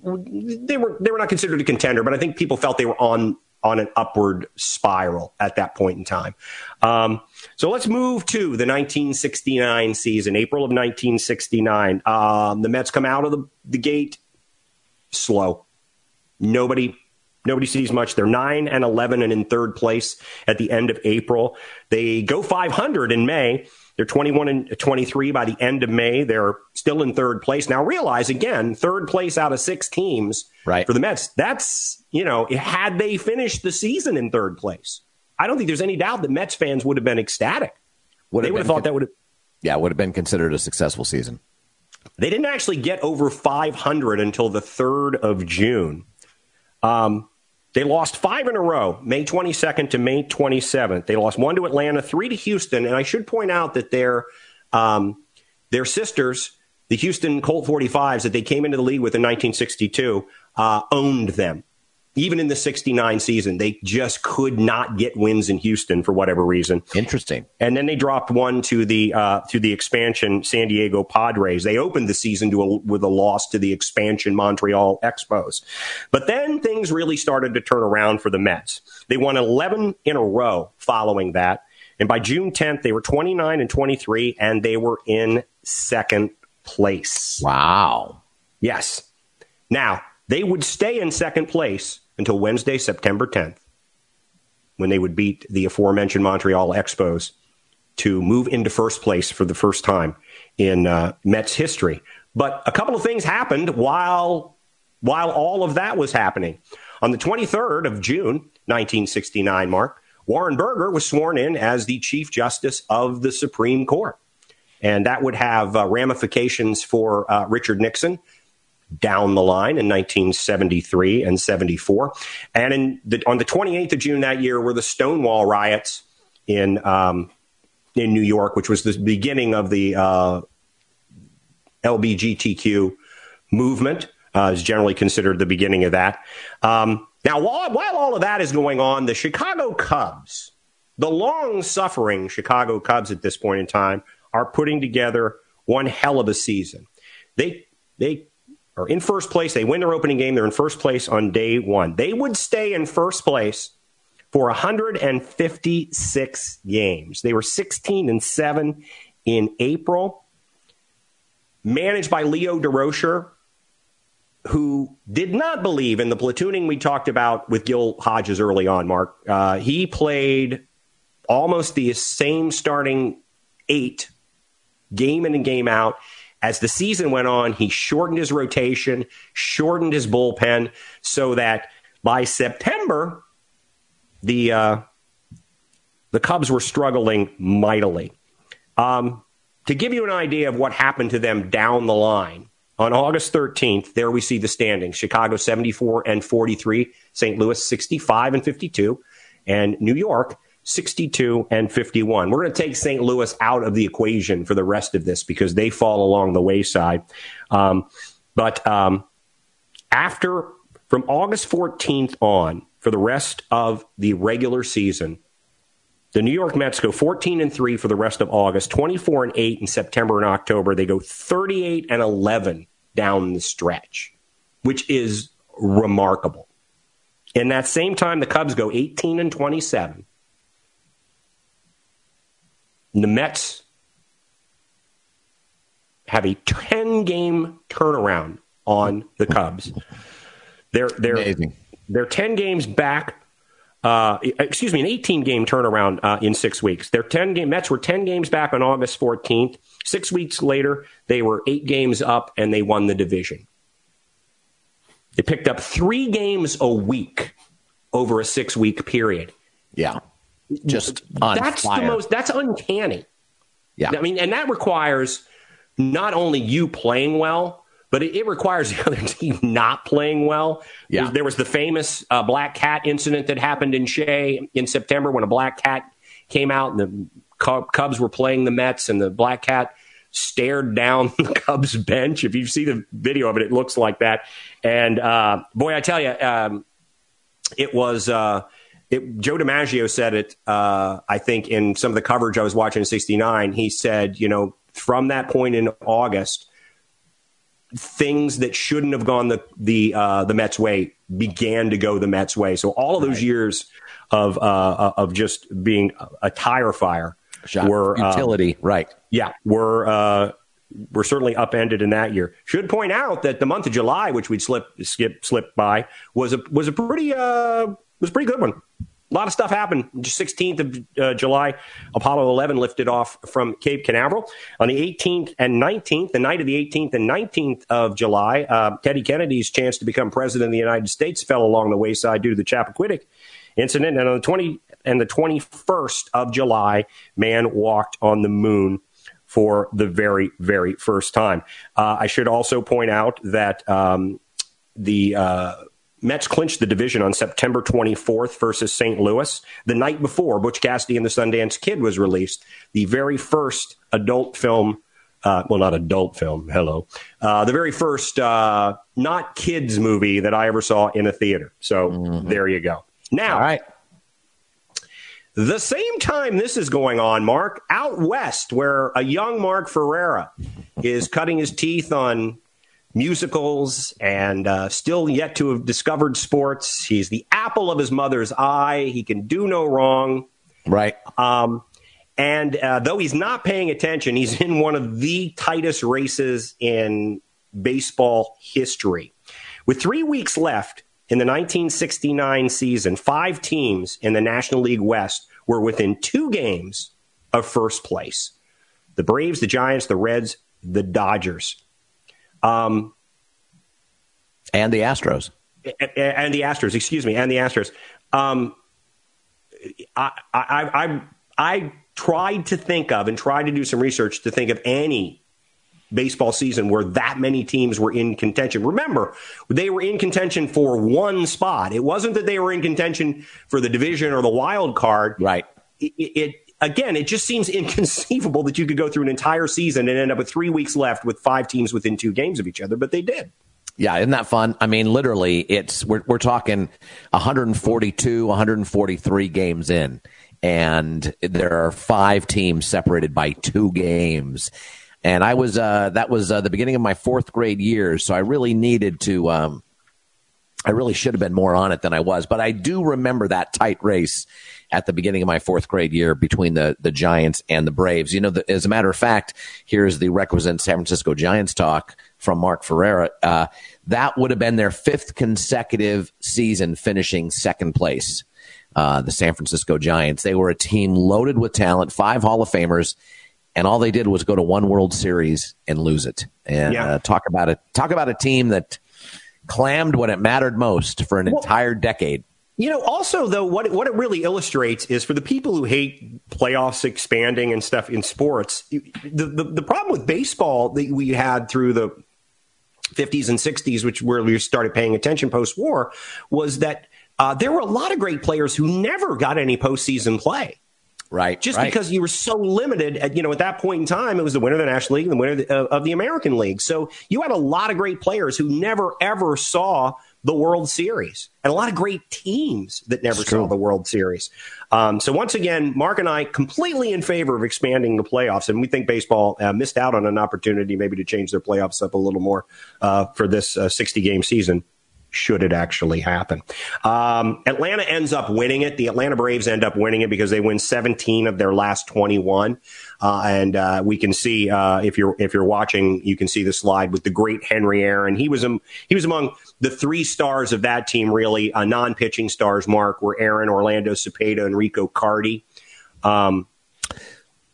they were they were not considered a contender, but I think people felt they were on on an upward spiral at that point in time. Um, so let's move to the 1969 season, April of 1969. Um, the Mets come out of the, the gate slow. Nobody nobody sees much. They're 9 and 11 and in third place at the end of April. They go 500 in May. They're 21 and 23 by the end of May. They're still in third place. Now realize again, third place out of 6 teams Right. for the Mets. That's, you know, had they finished the season in third place, I don't think there's any doubt that Mets fans would have been ecstatic. Would they would have been thought that would have Yeah, would have been considered a successful season. They didn't actually get over 500 until the 3rd of June. Um, they lost five in a row, May 22nd to May 27th. They lost one to Atlanta, three to Houston, and I should point out that their um, their sisters, the Houston Colt 45s that they came into the league with in 1962, uh, owned them. Even in the 69 season, they just could not get wins in Houston for whatever reason Interesting. and then they dropped one to the uh, to the expansion San Diego Padres. They opened the season to a, with a loss to the expansion Montreal Expos, but then things really started to turn around for the Mets. They won 11 in a row following that, and by June 10th they were 29 and 23, and they were in second place. Wow. Yes. Now, they would stay in second place until Wednesday, September 10th, when they would beat the aforementioned Montreal Expos to move into first place for the first time in uh, Mets history. But a couple of things happened while while all of that was happening. On the 23rd of June, 1969, Mark, Warren Burger was sworn in as the Chief Justice of the Supreme Court. And that would have uh, ramifications for uh, Richard Nixon down the line in 1973 and 74. And in the, on the 28th of June that year were the Stonewall riots in um, in New York, which was the beginning of the uh, LBGTQ movement. Uh, is generally considered the beginning of that. Um, now, while, while all of that is going on, the Chicago Cubs, the long-suffering Chicago Cubs at this point in time, are putting together one hell of a season. They they are in first place. They win their opening game. They're in first place on day one. They would stay in first place for 156 games. They were 16 and 7 in April. Managed by Leo Durocher, who did not believe in the platooning we talked about with Gil Hodges early on, Mark. Uh, he played almost the same starting eight game in and game out. As the season went on, he shortened his rotation, shortened his bullpen so that by September, the uh, the Cubs were struggling mightily. Um, to give you an idea of what happened to them down the line, on August 13th, there we see the standings Chicago 74 and 43, St. Louis 65 and 52, and New York 62 and 51. We're going to take St. Louis out of the equation for the rest of this because they fall along the wayside. Um, but um, after, from August 14th on, for the rest of the regular season, the New York Mets go 14 and 3 for the rest of August, 24 and 8 in September and October. They go 38 and 11 down the stretch, which is remarkable. In that same time, the Cubs go 18 and 27. The Mets have a 10 game turnaround on the Cubs. They're, they're, Amazing. they're 10 games back uh, excuse me, an 18 game turnaround uh, in six weeks. Their 10 game Mets were 10 games back on August 14th. Six weeks later, they were eight games up and they won the division. They picked up three games a week over a six week period. Yeah. Just that's fire. the most that's uncanny. Yeah. I mean, and that requires not only you playing well, but it, it, requires the (laughs) other team not playing well. Yeah. There was the famous uh, black cat incident that happened in Shea in September when a black cat came out and the Cubs were playing the Mets and the black cat stared down (laughs) the Cubs bench. If you see the video of it, it looks like that. And uh, boy, I tell you, um, it was. Uh, it, Joe DiMaggio said it, uh, I think, in some of the coverage I was watching in 69. He said, you know, from that point in August, things that shouldn't have gone the the uh, the Mets way began to go the Mets way. So all of those right. years of uh, of just being a tire fire Shot were uh, utility, right? Yeah, were uh, were certainly upended in that year. Should point out that the month of July, which we'd slip skip slip by, was a was a pretty uh, was a pretty good one a lot of stuff happened. 16th of uh, July, Apollo 11 lifted off from Cape Canaveral. On the 18th and 19th, the night of the 18th and 19th of July, uh, Teddy Kennedy's chance to become president of the United States fell along the wayside due to the Chappaquiddick incident. And on the 20 and the 21st of July, man walked on the moon for the very, very first time. Uh, I should also point out that um, the uh, Mets clinched the division on September 24th versus St. Louis. The night before, Butch Cassidy and the Sundance Kid was released, the very first adult film. Uh, well, not adult film. Hello, uh, the very first uh, not kids movie that I ever saw in a theater. So mm-hmm. there you go. Now, all right. The same time this is going on, Mark, out west, where a young Mark Ferreira is cutting his teeth on musicals and uh, still yet to have discovered sports. He's the apple of his mother's eye. He can do no wrong. Right. Um, and uh, though he's not paying attention, he's in one of the tightest races in baseball history. With three weeks left in the 1969 season, five teams in the National League West were within two games of first place the Braves, the Giants, the Reds, the Dodgers. Um, and the Astros. And the Astros, excuse me, and the Astros. Um, I, I, I, I tried to think of and tried to do some research to think of any baseball season where that many teams were in contention. Remember, they were in contention for one spot. It wasn't that they were in contention for the division or the wild card. Right. It, it, again, it just seems (laughs) inconceivable that you could go through an entire season and end up with three weeks left with five teams within two games of each other, but they did. Yeah, isn't that fun? I mean, literally, it's we're we're talking 142, 143 games in, and there are five teams separated by two games. And I was uh, that was uh, the beginning of my fourth grade years, so I really needed to. Um, I really should have been more on it than I was, but I do remember that tight race at the beginning of my fourth grade year between the, the Giants and the Braves. You know, the, as a matter of fact, here's the requisite San Francisco Giants talk from Mark Ferrera. Uh, that would have been their fifth consecutive season finishing second place. Uh, the San Francisco Giants. They were a team loaded with talent, five Hall of Famers, and all they did was go to one World Series and lose it. And yeah. uh, talk about it. Talk about a team that clammed when it mattered most for an well, entire decade. You know, also though, what what it really illustrates is for the people who hate playoffs expanding and stuff in sports, the the, the problem with baseball that we had through the 50s and 60s, which where we started paying attention post war, was that uh, there were a lot of great players who never got any postseason play. Right. Just right. because you were so limited at, you know, at that point in time, it was the winner of the National League and the winner of the, uh, of the American League. So you had a lot of great players who never ever saw the World Series. And a lot of great teams that never saw the World Series. Um, so once again, Mark and I completely in favor of expanding the playoffs, and we think baseball uh, missed out on an opportunity maybe to change their playoffs up a little more uh, for this uh, 60 game season should it actually happen. Um, Atlanta ends up winning it. The Atlanta Braves end up winning it because they win 17 of their last 21. Uh, and uh, we can see uh, if you're if you're watching, you can see the slide with the great Henry Aaron. He was um, he was among the three stars of that team, really non-pitching stars. Mark were Aaron, Orlando Cepeda, and Rico Carty. Um,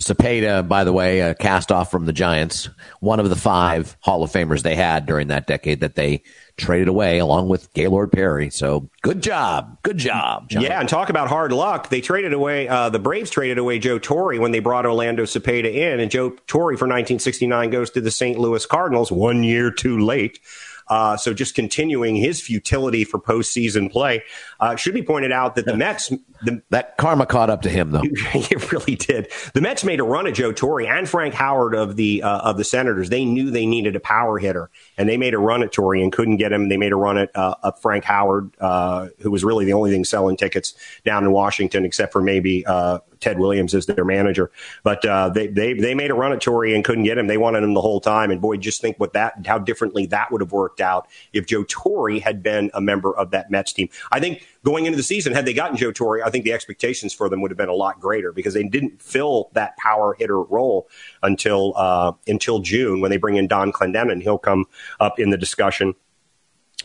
Cepeda, by the way, uh, cast off from the Giants, one of the five Hall of Famers they had during that decade that they traded away along with Gaylord Perry. So good job. Good job. John. Yeah. And talk about hard luck. They traded away, uh, the Braves traded away Joe Torre when they brought Orlando Cepeda in and Joe Torre for 1969 goes to the St. Louis Cardinals one year too late. Uh, so just continuing his futility for postseason play. Uh, should be pointed out that the Mets, the, that karma caught up to him though. (laughs) it really did. The Mets made a run at Joe Torre and Frank Howard of the uh, of the Senators. They knew they needed a power hitter, and they made a run at Torre and couldn't get him. They made a run at uh, Frank Howard, uh, who was really the only thing selling tickets down in Washington, except for maybe uh, Ted Williams as their manager. But uh, they they they made a run at Torre and couldn't get him. They wanted him the whole time. And boy, just think what that how differently that would have worked out if Joe Torre had been a member of that Mets team. I think going into the season, had they gotten Joe Torre, I think the expectations for them would have been a lot greater because they didn't fill that power hitter role until uh, until June when they bring in Donn Clendenon. He'll come up in the discussion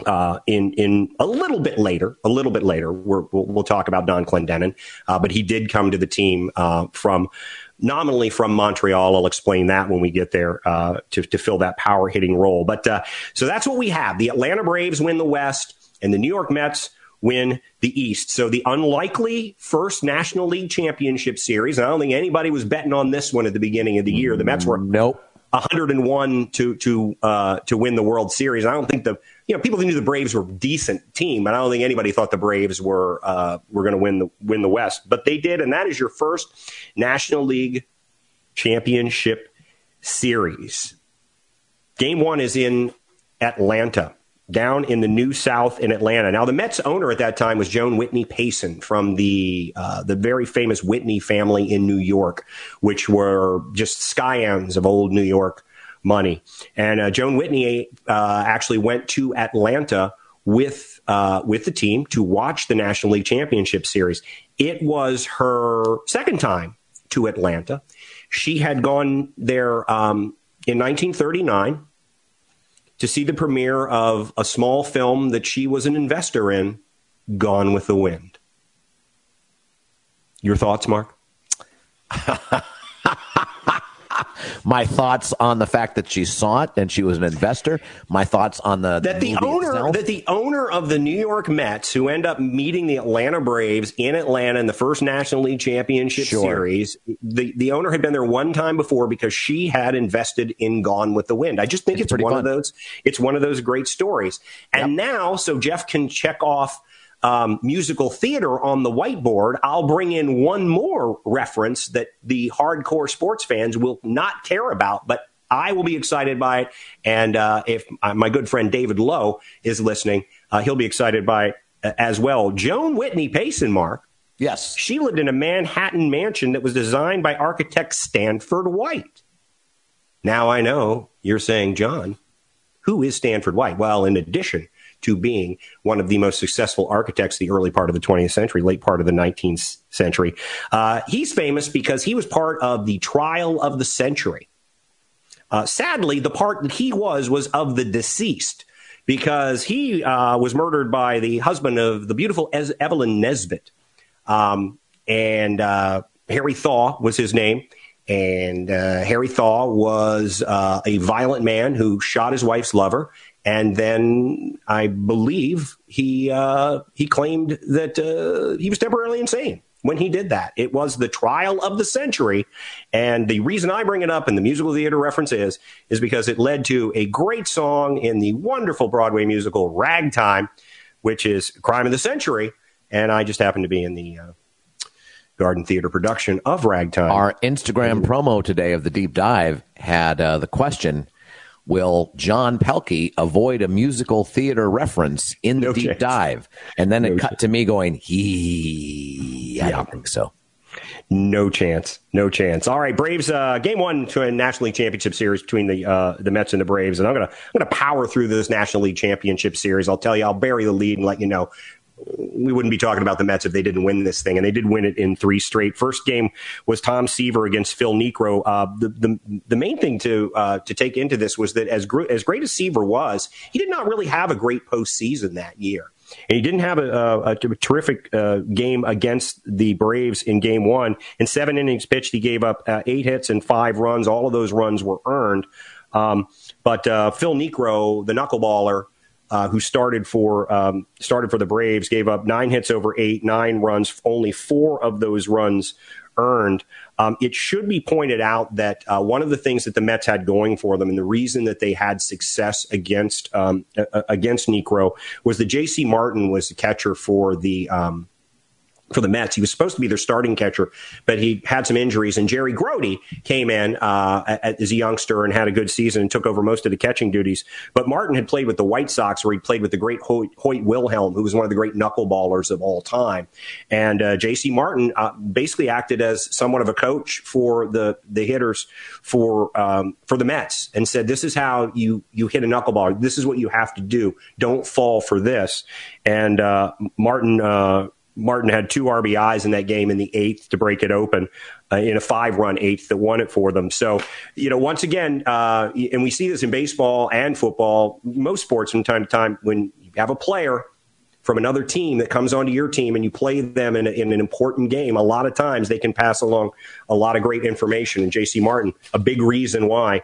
uh, in in a little bit later, a little bit later, we will we'll talk about Donn Clendenon, uh, but he did come to the team uh, from nominally from Montreal. I'll explain that when we get there uh, to to fill that power hitting role. But uh, so that's what we have. The Atlanta Braves win the West, and the New York Mets win the East. So the unlikely first National League Championship series. I don't think anybody was betting on this one at the beginning of the year. The Mets were nope. 101 to to uh, to win the World Series. I don't think the you know people knew the Braves were a decent team, but I don't think anybody thought the Braves were uh, were going to win the win the West. But they did, and that is your first National League championship series. Game one is in Atlanta down in the New South in Atlanta. Now, the Mets owner at that time was Joan Whitney Payson from the uh, the very famous Whitney family in New York, which were just scions of old New York money. And uh, Joan Whitney uh, actually went to Atlanta with uh, with the team to watch the National League Championship Series. It was her second time to Atlanta. She had gone there um, in 1939 to see the premiere of a small film that she was an investor in, Gone with the Wind. Your thoughts, Mark? (laughs) my thoughts on the fact that she saw it and she was an investor. My thoughts on the that the, owner itself. that the owner of the New York Mets, who end up meeting the Atlanta Braves in Atlanta in the first National League Championship sure. Series, the the owner had been there one time before because she had invested in Gone with the Wind. I just think it's, it's one fun. of those. It's one of those great stories. And yep. now, so Jeff can check off um, musical theater on the whiteboard, I'll bring in one more reference that the hardcore sports fans will not care about, but I will be excited by it. And uh, if my good friend David Lowe is listening, uh, he'll be excited by it uh, as well. Joan Whitney Payson, Mark. Yes. She lived in a Manhattan mansion that was designed by architect Stanford White. Now I know you're saying, John, who is Stanford White? Well, in addition to being one of the most successful architects the early part of the 20th century, late part of the 19th century. Uh, he's famous because he was part of the trial of the century. Uh, sadly, the part that he was was of the deceased because he uh, was murdered by the husband of the beautiful Evelyn Nesbit. Um, and uh, Harry Thaw was his name. And uh, Harry Thaw was uh, a violent man who shot his wife's lover. And then I believe he uh, he claimed that uh, he was temporarily insane when he did that. It was the trial of the century. And the reason I bring it up and the musical theater reference is, is because it led to a great song in the wonderful Broadway musical Ragtime, which is Crime of the Century. And I just happened to be in the uh, Garden Theater production of Ragtime. Our Instagram promo today of the deep dive had uh, the question Will John Pelkey avoid a musical theater reference in the No deep chance. dive? And then No it cut chance. to me going, he, I don't think so. No chance. No chance. All right, Braves. Uh, game one to a National League Championship Series between the uh, the Mets and the Braves, and I'm gonna I'm gonna power through this National League Championship Series. I'll tell you, I'll bury the lead and let you know. We wouldn't be talking about the Mets if they didn't win this thing, and they did win it in three straight. First game was Tom Seaver against Phil Niekro. Uh, the, the the main thing to uh, to take into this was that as gr- as great as Seaver was, he did not really have a great postseason that year. And he didn't have a, a, a terrific uh, game against the Braves in game one. In seven innings pitched, he gave up uh, eight hits and five runs. All of those runs were earned. Um, but uh, Phil Niekro, the knuckleballer, uh, who started for um, started for the Braves, gave up nine hits over eight, nine runs. Only four of those runs earned. Um, it should be pointed out that uh, one of the things that the Mets had going for them, and the reason that they had success against um, against Niekro, was that J.C. Martin was the catcher for the. Um, for the Mets. He was supposed to be their starting catcher, but he had some injuries. And Jerry Grote came in uh, as a youngster and had a good season and took over most of the catching duties. But Martin had played with the White Sox, where he played with the great Hoyt, Hoyt Wilhelm, who was one of the great knuckleballers of all time. And uh, J.C. Martin uh, basically acted as somewhat of a coach for the the hitters for um, for the Mets and said, "This is how you you hit a knuckleball. This is what you have to do. Don't fall for this." And uh, Martin. Martin had two RBIs in that game in the eighth to break it open uh, in a five run eighth that won it for them. So, you know, once again, uh, and we see this in baseball and football, most sports from time to time, when you have a player from another team that comes onto your team and you play them in, a, in an important game, a lot of times they can pass along a lot of great information. And JC Martin, a big reason why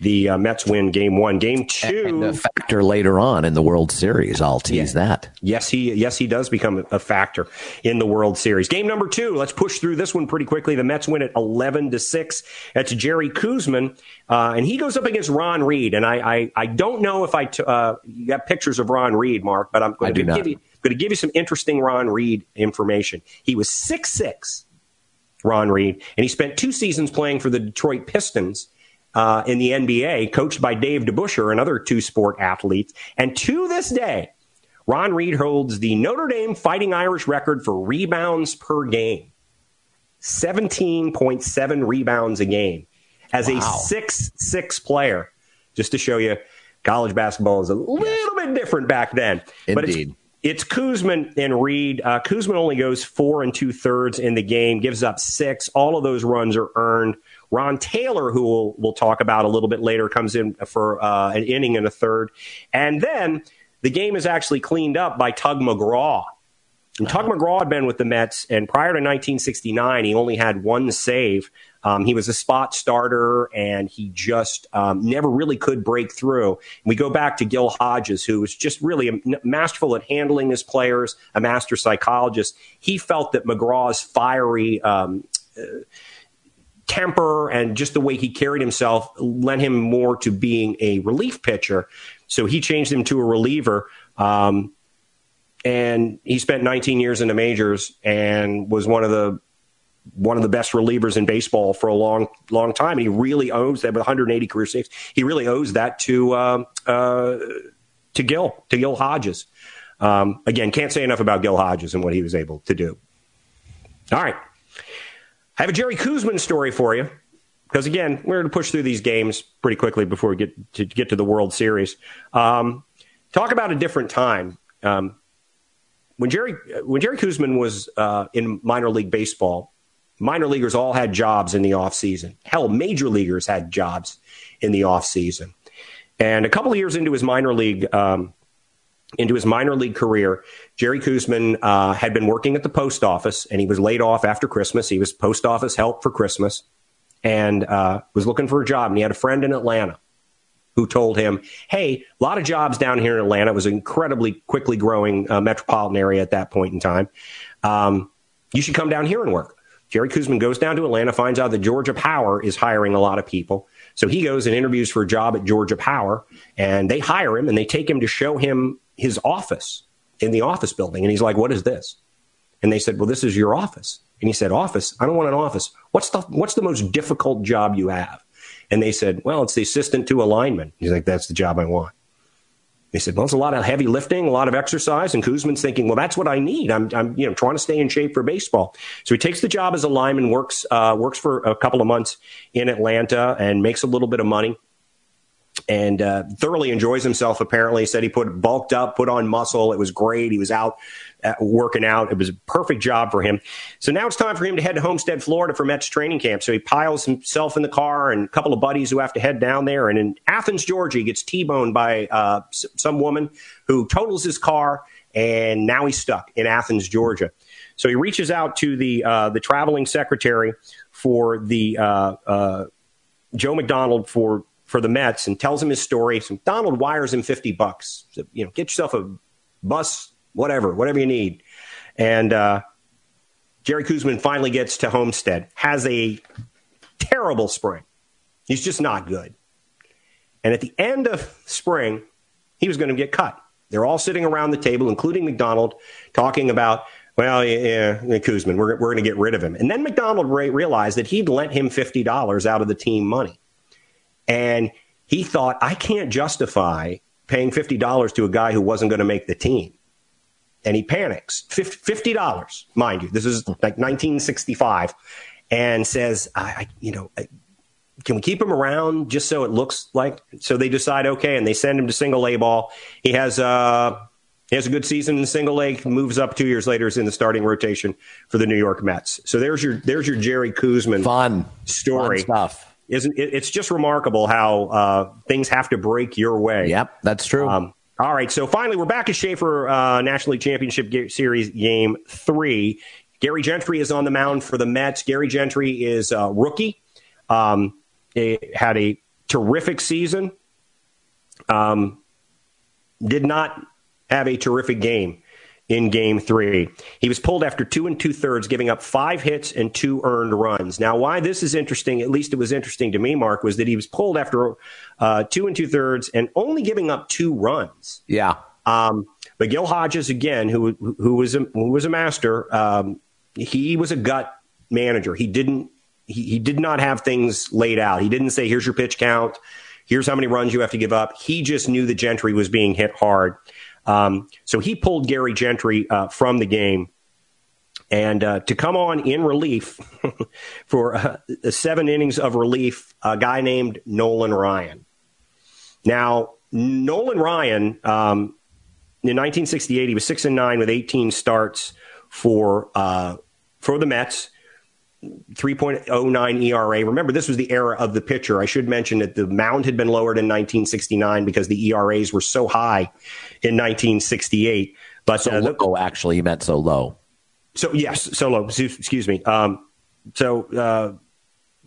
the uh, Mets win game one. Game two. And a factor later on in the World Series. I'll tease that. Yes, he yes he does become a factor in the World Series. Game number two. Let's push through this one pretty quickly. The Mets win at eleven to six. That's Jerry Koosman, uh, and he goes up against Ron Reed. And I I, I don't know if I t- uh, you got pictures of Ron Reed, Mark, but I'm going to give you going to give you some interesting Ron Reed information. He was six six, Ron Reed, and he spent two seasons playing for the Detroit Pistons uh, in the NBA, coached by Dave DeBusschere and other two sport athletes. And to this day, Ron Reed holds the Notre Dame Fighting Irish record for rebounds per game 17.7 rebounds a game as a 6 6 player. Just to show you, college basketball is a little bit different back then. But it's, Indeed. it's Koosman and Reed. Uh, Koosman only goes four and two thirds in the game, gives up six. All of those runs are earned. Ron Taylor, who we'll, we'll talk about a little bit later, comes in for uh, an inning and a third. And then the game is actually cleaned up by Tug McGraw. And Tug McGraw had been with the Mets, and prior to 1969, he only had one save. Um, he was a spot starter, and he just um, never really could break through. we go back to Gil Hodges, who was just really a, masterful at handling his players, a master psychologist. He felt that McGraw's fiery um, temper and just the way he carried himself lent him more to being a relief pitcher. So he changed him to a reliever. Um, and he spent 19 years in the majors and was one of the one of the best relievers in baseball for a long long time. And he really owes that with 180 career saves. He really owes that to uh, uh, to Gil to Gil Hodges. Um, again, can't say enough about Gil Hodges and what he was able to do. All right. I have a Jerry Koosman story for you because again, we're going to push through these games pretty quickly before we get to get to the World Series. Um, talk about a different time. Um, when Jerry when Jerry Koosman was uh, in minor league baseball, minor leaguers all had jobs in the off season. Hell, major leaguers had jobs in the off season. And a couple of years into his minor league um, into his minor league career, Jerry Koosman uh, had been working at the post office, and he was laid off after Christmas. He was post office help for Christmas, and uh, was looking for a job. And he had a friend in Atlanta who told him, "Hey, a lot of jobs down here in Atlanta. It was an incredibly quickly growing uh, metropolitan area at that point in time. Um, you should come down here and work." Jerry Koosman goes down to Atlanta, finds out that Georgia Power is hiring a lot of people. So he goes and interviews for a job at Georgia Power, and they hire him and they take him to show him his office in the office building. And he's like, What is this? And they said, Well, this is your office. And he said, Office? I don't want an office. What's the, what's the most difficult job you have? And they said, Well, it's the assistant to a lineman. He's like, That's the job I want. They said, well, it's a lot of heavy lifting, a lot of exercise. And Koosman's thinking, well, that's what I need. I'm, I'm, you know, trying to stay in shape for baseball. So he takes the job as a lineman, works, uh, works for a couple of months in Atlanta and makes a little bit of money and uh, thoroughly enjoys himself. Apparently, said he put bulked up, put on muscle. It was great. He was out uh, working out. It was a perfect job for him. So now it's time for him to head to Homestead, Florida for Mets training camp. So he piles himself in the car and a couple of buddies who have to head down there. And in Athens, Georgia, he gets T-boned by uh, some woman who totals his car, and now he's stuck in Athens, Georgia. So he reaches out to the uh, the traveling secretary for the uh, uh, Joe McDonald for for the Mets and tells him his story. So Donald wires him 50 bucks. So, you know, get yourself a bus, whatever, whatever you need. And uh, Jerry Koosman finally gets to Homestead, has a terrible spring. He's just not good. And at the end of spring, he was going to get cut. They're all sitting around the table, including McDonald, talking about, well, yeah, yeah Koosman, we're, we're going to get rid of him. And then McDonald realized that he'd lent him $50 out of the team money. And he thought, I can't justify paying $50 to a guy who wasn't going to make the team. And he panics. $50, mind you. This is like 1965. And says, I, I you know, can we keep him around just so it looks like? So they decide, okay, and they send him to single A ball. He has, uh, he has a good season in single A. Moves up two years later, is in the starting rotation for the New York Mets. So there's your there's your Jerry Koosman fun story. Fun stuff isn't it's just remarkable how uh, things have to break your way. Yep, that's true. Um, all right, so finally we're back at Schaefer uh, National League Championship Series Game Three. Gary Gentry is on the mound for the Mets. Gary Gentry is a rookie. Um, had a terrific season. Um, did not have a terrific game in game three. He was pulled after two and two thirds, giving up five hits and two earned runs. Now, why this is interesting, at least it was interesting to me, Mark, was that he was pulled after uh, two and two thirds and only giving up two runs. Yeah. Um, but Gil Hodges, again, who who was a, who was a master, um, he was a gut manager. He didn't he, he did not have things laid out. He didn't say, "Here's your pitch count. Here's how many runs you have to give up." He just knew the Gentry was being hit hard. Um, so he pulled Gary Gentry uh, from the game. And uh, to come on in relief (laughs) for uh, seven innings of relief, a guy named Nolan Ryan. Now, Nolan Ryan, um, in 1968, he was six and nine with 18 starts for uh, for the Mets. 3.09 ERA. Remember, this was the era of the pitcher. I should mention that the mound had been lowered in 1969 because the ERAs were so high in 1968. But so uh, low, actually, you meant so low. So yes, so low. Excuse me. Um, so uh,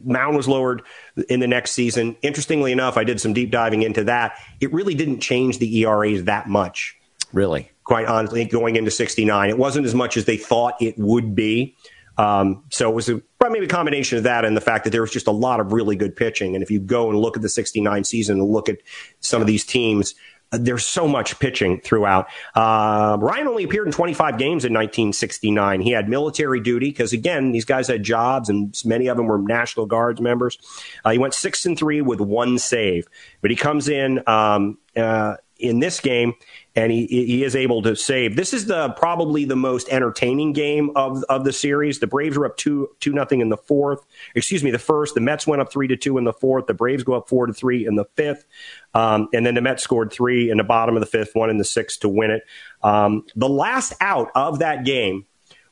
mound was lowered in the next season. Interestingly enough, I did some deep diving into that. It really didn't change the ERAs that much. Really, quite honestly, going into 69, it wasn't as much as they thought it would be. Um, so it was a, maybe a combination of that and the fact that there was just a lot of really good pitching. And if you go and look at the 69 season and look at some of these teams, uh, there's so much pitching throughout. Uh, Ryan only appeared in 25 games in 1969. He had military duty because, again, these guys had jobs and many of them were National Guards members. Uh, he went six and three with one save, but he comes in um, uh, in this game, and he he is able to save. This is the probably the most entertaining game of of the series. The Braves were up two two nothing in the fourth. Excuse me, the first. The Mets went up three to two in the fourth. The Braves go up four to three in the fifth, um, and then the Mets scored three in the bottom of the fifth, one in the sixth to win it. Um, the last out of that game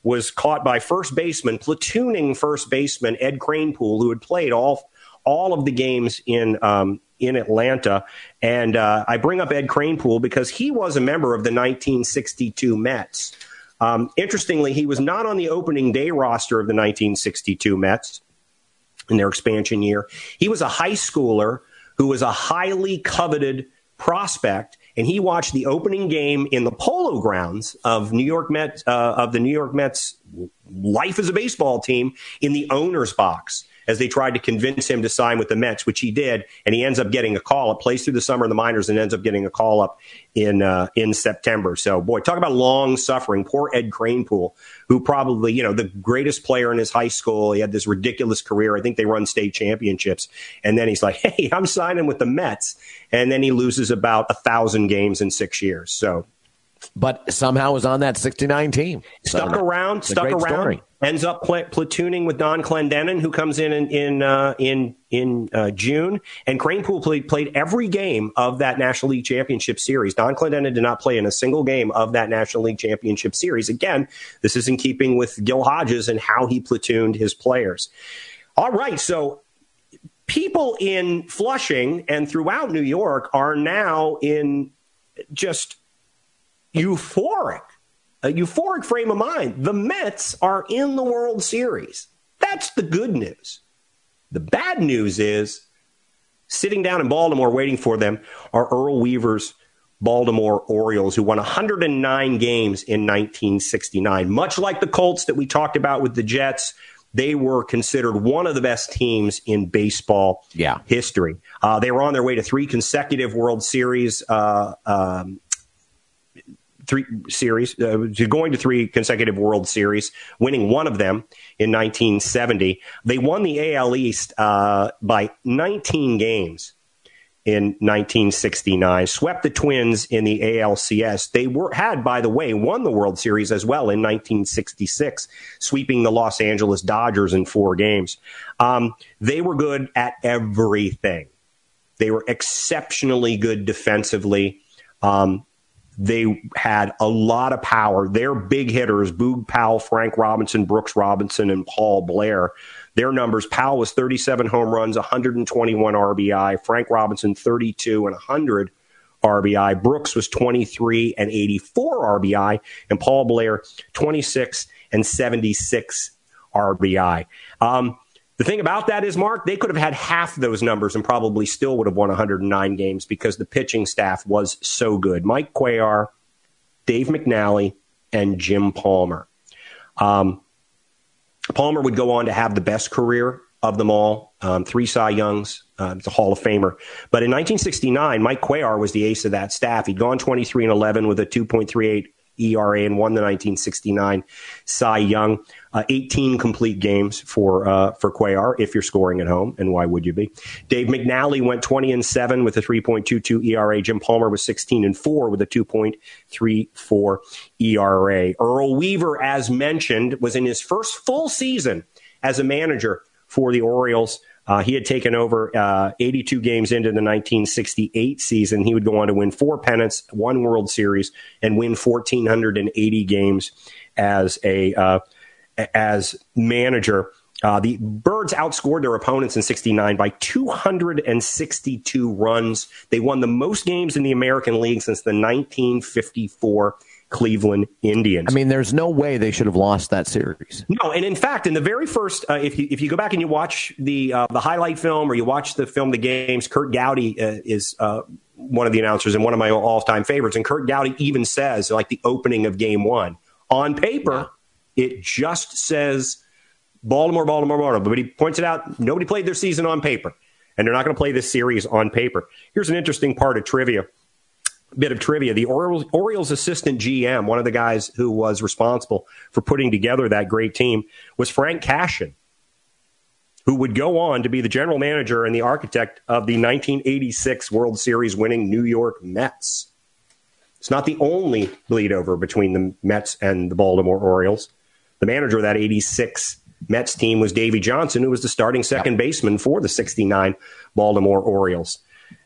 was caught by first baseman, platooning first baseman Ed Kranepool, who had played all all of the games in um, in Atlanta. And uh, I bring up Ed Kranepool because he was a member of the 1962 Mets. Um, interestingly, he was not on the opening day roster of the 1962 Mets in their expansion year. He was a high schooler who was a highly coveted prospect and he watched the opening game in the Polo Grounds of New York Mets uh, of the New York Mets life as a baseball team in the owner's box as they tried to convince him to sign with the Mets, which he did, and he ends up getting a call up, plays through the summer in the minors, and ends up getting a call up in uh, in September. So, boy, talk about long suffering. Poor Ed Kranepool, who probably you know the greatest player in his high school. He had this ridiculous career. I think they run state championships, and then he's like, (laughs) "Hey, I'm signing with the Mets," and then he loses about a thousand games in six years. So but somehow was on that 69 team. Stuck so, around, stuck around. Story. Ends up pl- platooning with Donn Clendenon, who comes in in in uh, in, in uh, June. And Kranepool played played every game of that National League Championship Series. Donn Clendenon did not play in a single game of that National League Championship Series. Again, this is in keeping with Gil Hodges and how he platooned his players. All right, so people in Flushing and throughout New York are now in just euphoric, a euphoric frame of mind. The Mets are in the World Series. That's the good news. The bad news is sitting down in Baltimore waiting for them are Earl Weaver's Baltimore Orioles, who won 109 games in 1969. Much like the Colts that we talked about with the Jets, they were considered one of the best teams in baseball yeah. history. Uh, they were on their way to three consecutive World Series uh, um, three series, uh, going to three consecutive World Series, winning one of them in 1970. They won the AL East uh, by 19 games in 1969, swept the Twins in the ALCS. They were had, by the way, won the World Series as well in 1966, sweeping the Los Angeles Dodgers in four games. Um, they were good at everything. They were exceptionally good defensively. Um, they had a lot of power. Their big hitters, Boog Powell, Frank Robinson, Brooks Robinson, and Paul Blair, their numbers Powell was 37 home runs, 121 RBI, Frank Robinson 32 and 100 RBI, Brooks was 23 and 84 RBI, and Paul Blair 26 and 76 RBI. Um, the thing about that is, Mark, they could have had half those numbers and probably still would have won 109 games because the pitching staff was so good. Mike Cuellar, Dave McNally, and Jim Palmer. Um, Palmer would go on to have the best career of them all, um, three Cy Youngs. Uh, it's a Hall of Famer. But in 1969, Mike Cuellar was the ace of that staff. He'd gone 23 and 11 with a 2.38 ERA and won the 1969 Cy Young. Uh, 18 complete games for uh, for Cuellar if you're scoring at home, and why would you be? Dave McNally went 20 and seven with a 3.22 ERA. Jim Palmer was 16 and four with a 2.34 ERA. Earl Weaver, as mentioned, was in his first full season as a manager for the Orioles. Uh, he had taken over uh, 82 games into the 1968 season. He would go on to win four pennants, one World Series, and win 1,480 games as a uh, as manager. Uh, the Birds outscored their opponents in 69 by 262 runs. They won the most games in the American League since the 1954 Cleveland Indians. I mean, there's no way they should have lost that series. No, and in fact, in the very first, uh, if you if you go back and you watch the uh, the highlight film or you watch the film, the games, Curt Gowdy uh, is uh, one of the announcers and one of my all time favorites. And Curt Gowdy even says, like the opening of Game One, on paper, yeah. it just says Baltimore, Baltimore, Baltimore. But he points it out, nobody played their season on paper, and they're not going to play this series on paper. Here's an interesting part of trivia bit of trivia. The Orioles, Orioles, assistant GM, one of the guys who was responsible for putting together that great team, was Frank Cashen, who would go on to be the general manager and the architect of the 1986 World Series winning New York Mets. It's not the only bleed over between the Mets and the Baltimore Orioles. The manager of that 86 Mets team was Davey Johnson, who was the starting second baseman for the 69 Baltimore Orioles.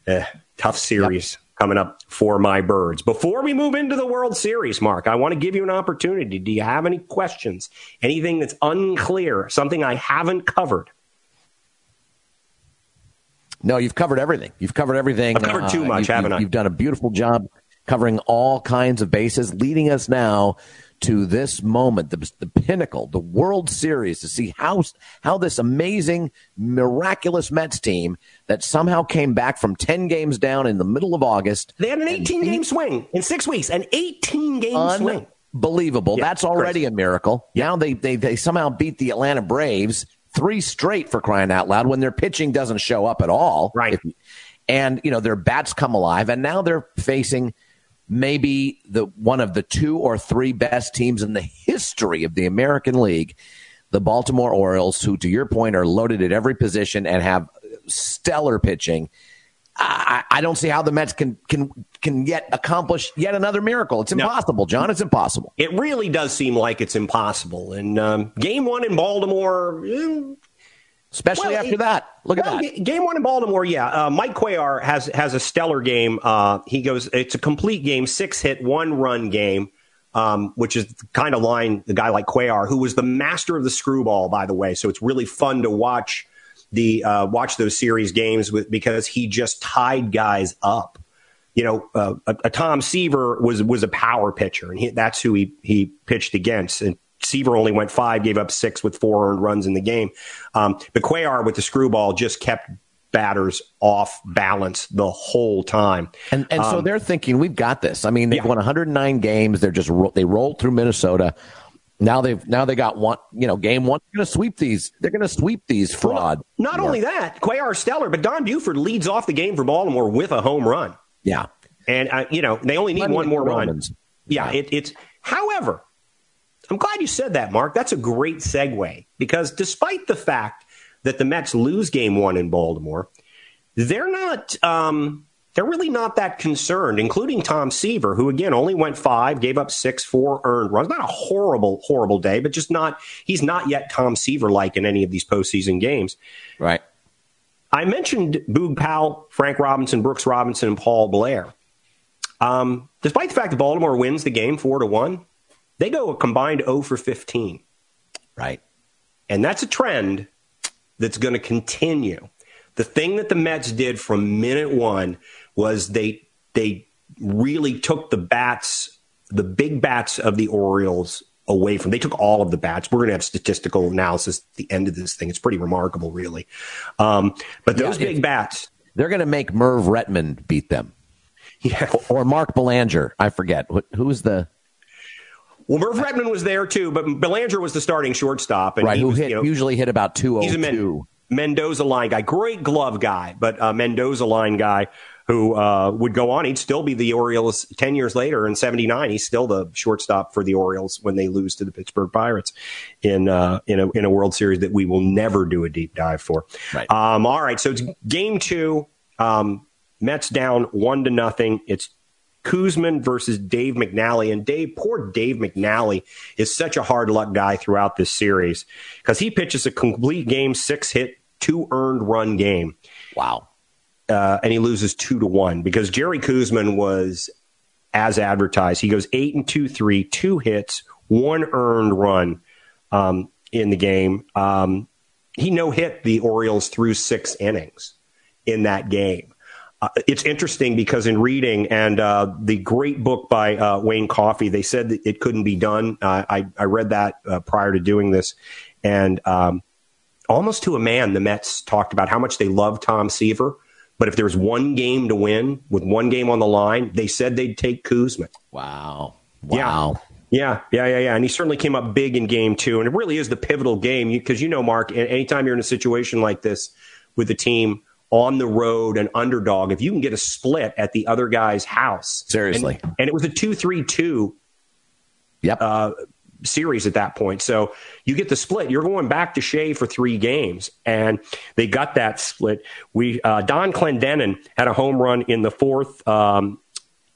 Uh, tough series. Yep coming up for my birds. Before we move into the World Series, Mark, I want to give you an opportunity. Do you have any questions? Anything that's unclear? Something I haven't covered? No, you've covered everything. You've covered everything. I've covered too uh, much, you, haven't you, I? You've done a beautiful job covering all kinds of bases, leading us now to this moment, the, the pinnacle, the World Series, to see how how this amazing, miraculous Mets team that somehow came back from ten games down in the middle of August. They had an eighteen game swing in six weeks. An eighteen game un- swing. Unbelievable. Yeah, That's already Chris. a miracle. Yeah. Now they, they they somehow beat the Atlanta Braves three straight for crying out loud when their pitching doesn't show up at all. Right. If, and you know their bats come alive, and now they're facing maybe the one of the two or three best teams in the history of the American League, the Baltimore Orioles, who, to your point, are loaded at every position and have stellar pitching. I, I don't see how the Mets can can can yet accomplish yet another miracle. It's impossible, no. John. It's impossible. It really does seem like it's impossible. And um, game one in Baltimore, eh, especially well, after that. Look well, at that. Game one in Baltimore, yeah. Uh, Mike Cuellar has has a stellar game. Uh, he goes, it's a complete game, six hit, one run game, um, which is the kind of line the guy like Cuellar, who was the master of the screwball, by the way. So it's really fun to watch the uh, watch those series games with because he just tied guys up. You know, uh, a, a, Tom Seaver was was a power pitcher, and he, that's who he he pitched against. And Seaver only went five, gave up six with four earned runs in the game. Um, but Cuellar with the screwball just kept batters off balance the whole time. And and um, so they're thinking we've got this. I mean, they've yeah. won 109 games. They're just they rolled through Minnesota. Now they've now they got one. You know, game one. They're going to sweep these. They're going to sweep these fraud. Well, not only that, Cuellar stellar, but Don Buford leads off the game for Baltimore with a home run. Yeah, and uh, you know they only need one more run. Yeah, yeah. It, it's however I'm glad you said that, Mark. That's a great segue because despite the fact that the Mets lose game one in Baltimore, they're not. Um, they're really not that concerned, including Tom Seaver, who again only went five, gave up six, four earned runs. Not a horrible, horrible day, but just not. He's not yet Tom Seaver like in any of these postseason games. Right. I mentioned Boog Powell, Frank Robinson, Brooks Robinson, and Paul Blair. Um, despite the fact that Baltimore wins the game four to one, they go a combined 0 for 15. Right. And that's a trend that's going to continue. The thing that the Mets did from minute one was they they really took the bats, the big bats of the Orioles away from. They took all of the bats. We're going to have statistical analysis at the end of this thing. It's pretty remarkable, really. Um, but those yeah, big bats, they're going to make Merv Rettenmund beat them. Yeah. Or Mark Belanger. I forget. Who's the well, Merv Rettenmund was there too, but Belanger was the starting shortstop. And right, who was, hit, you know, usually hit about 202. He's a Men- Mendoza line guy. Great glove guy, but a Mendoza line guy who uh, would go on. He'd still be the Orioles 10 years later in 79. He's still the shortstop for the Orioles when they lose to the Pittsburgh Pirates in, uh, in, a, in a World Series that we will never do a deep dive for. Right. Um, all right. So it's game two. Um, Mets down one to nothing. It's Koosman versus Dave McNally. And Dave, poor Dave McNally is such a hard luck guy throughout this series because he pitches a complete game, six hit, two earned run game. Wow. Uh, and he loses two to one because Jerry Koosman was as advertised. He goes eight and two, three, two hits, one earned run um, in the game. Um, he no hit the Orioles through six innings in that game. Uh, it's interesting because in reading and uh, the great book by uh, Wayne Coffey, they said that it couldn't be done. Uh, I, I read that uh, prior to doing this, and um, almost to a man, the Mets talked about how much they love Tom Seaver. But if there's one game to win with one game on the line, they said they'd take Koosman. Wow. Wow. Yeah. Yeah, yeah, yeah, And he certainly came up big in game two. And it really is the pivotal game because you know, Mark, anytime you're in a situation like this with a team on the road, an underdog, if you can get a split at the other guy's house. Seriously. And, and it was a 2 3 2 yep. Uh, series at that point. So you get the split. You're going back to Shea for three games, and they got that split. We uh, Donn Clendenon had a home run in the fourth. Um,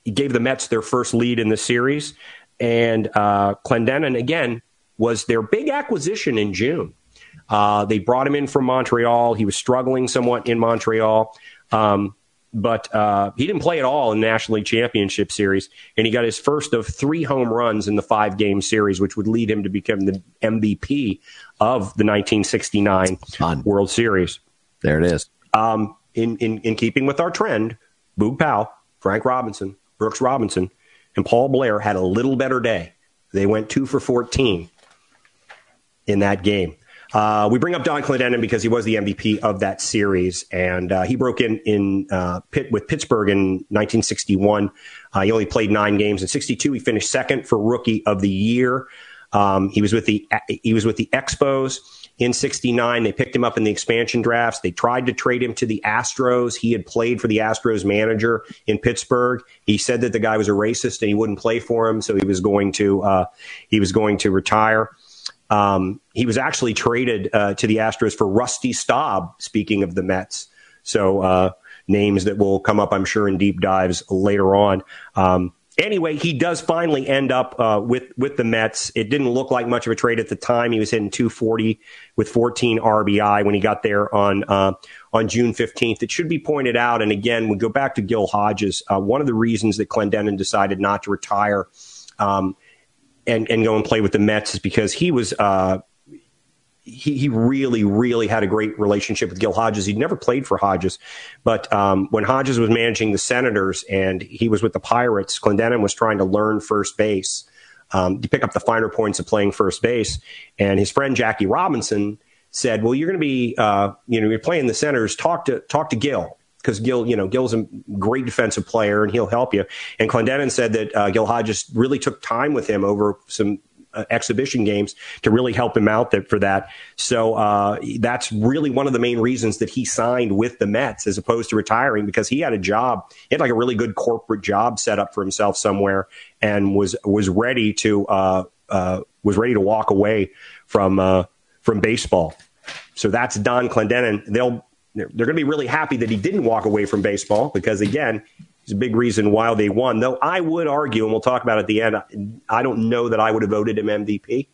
he gave the Mets their first lead in the series. And uh, Clendenon, again, was their big acquisition in June. Uh, they brought him in from Montreal. He was struggling somewhat in Montreal. Um, but uh, he didn't play at all in the National League Championship Series, and he got his first of three home runs in the five game series, which would lead him to become the MVP of the 1969 Fun. World Series. There it is. Um, in, in, in keeping with our trend, Boog Powell, Frank Robinson, Brooks Robinson, and Paul Blair had a little better day. They went two for 14 in that game. Uh, we bring up Donn Clendenon because he was the MVP of that series, and uh, he broke in in uh, Pitt with Pittsburgh in 1961. Uh, he only played nine games. In '62, he finished second for Rookie of the Year. Um, he was with the he was with the Expos in 69. They picked him up in the expansion drafts. They tried to trade him to the Astros. He had played for the Astros manager in Pittsburgh. He said that the guy was a racist and he wouldn't play for him, so he was going to uh, he was going to retire. Um, he was actually traded uh, to the Astros for Rusty Staub. Speaking of the Mets, so uh, names that will come up, I'm sure, in deep dives later on. Um, anyway, he does finally end up uh, with with the Mets. It didn't look like much of a trade at the time. He was hitting 240 with 14 RBI when he got there on uh, on June 15th. It should be pointed out, and again, we go back to Gil Hodges. Uh, one of the reasons that Clendenon decided not to retire. Um, and, and go and play with the Mets is because he was uh, he, he really, really had a great relationship with Gil Hodges. He'd never played for Hodges, but um, when Hodges was managing the Senators and he was with the Pirates, Clendenon was trying to learn first base um, to pick up the finer points of playing first base. And his friend Jackie Robinson said, "Well, you're going to be, uh, you know, you're playing the Senators. Talk to talk to Gil." Because Gil, you know, Gil's a great defensive player and he'll help you. And Clendenon said that uh, Gil Hodges really took time with him over some uh, exhibition games to really help him out there for that. So uh, that's really one of the main reasons that he signed with the Mets as opposed to retiring because he had a job, he had like a really good corporate job set up for himself somewhere and was was ready to uh, uh was ready to walk away from uh, from baseball. So that's Donn Clendenon. They'll they're, they're going to be really happy that he didn't walk away from baseball because again is a big reason why they won. Though I would argue, and we'll talk about it at the end, I don't know that I would have voted him MVP.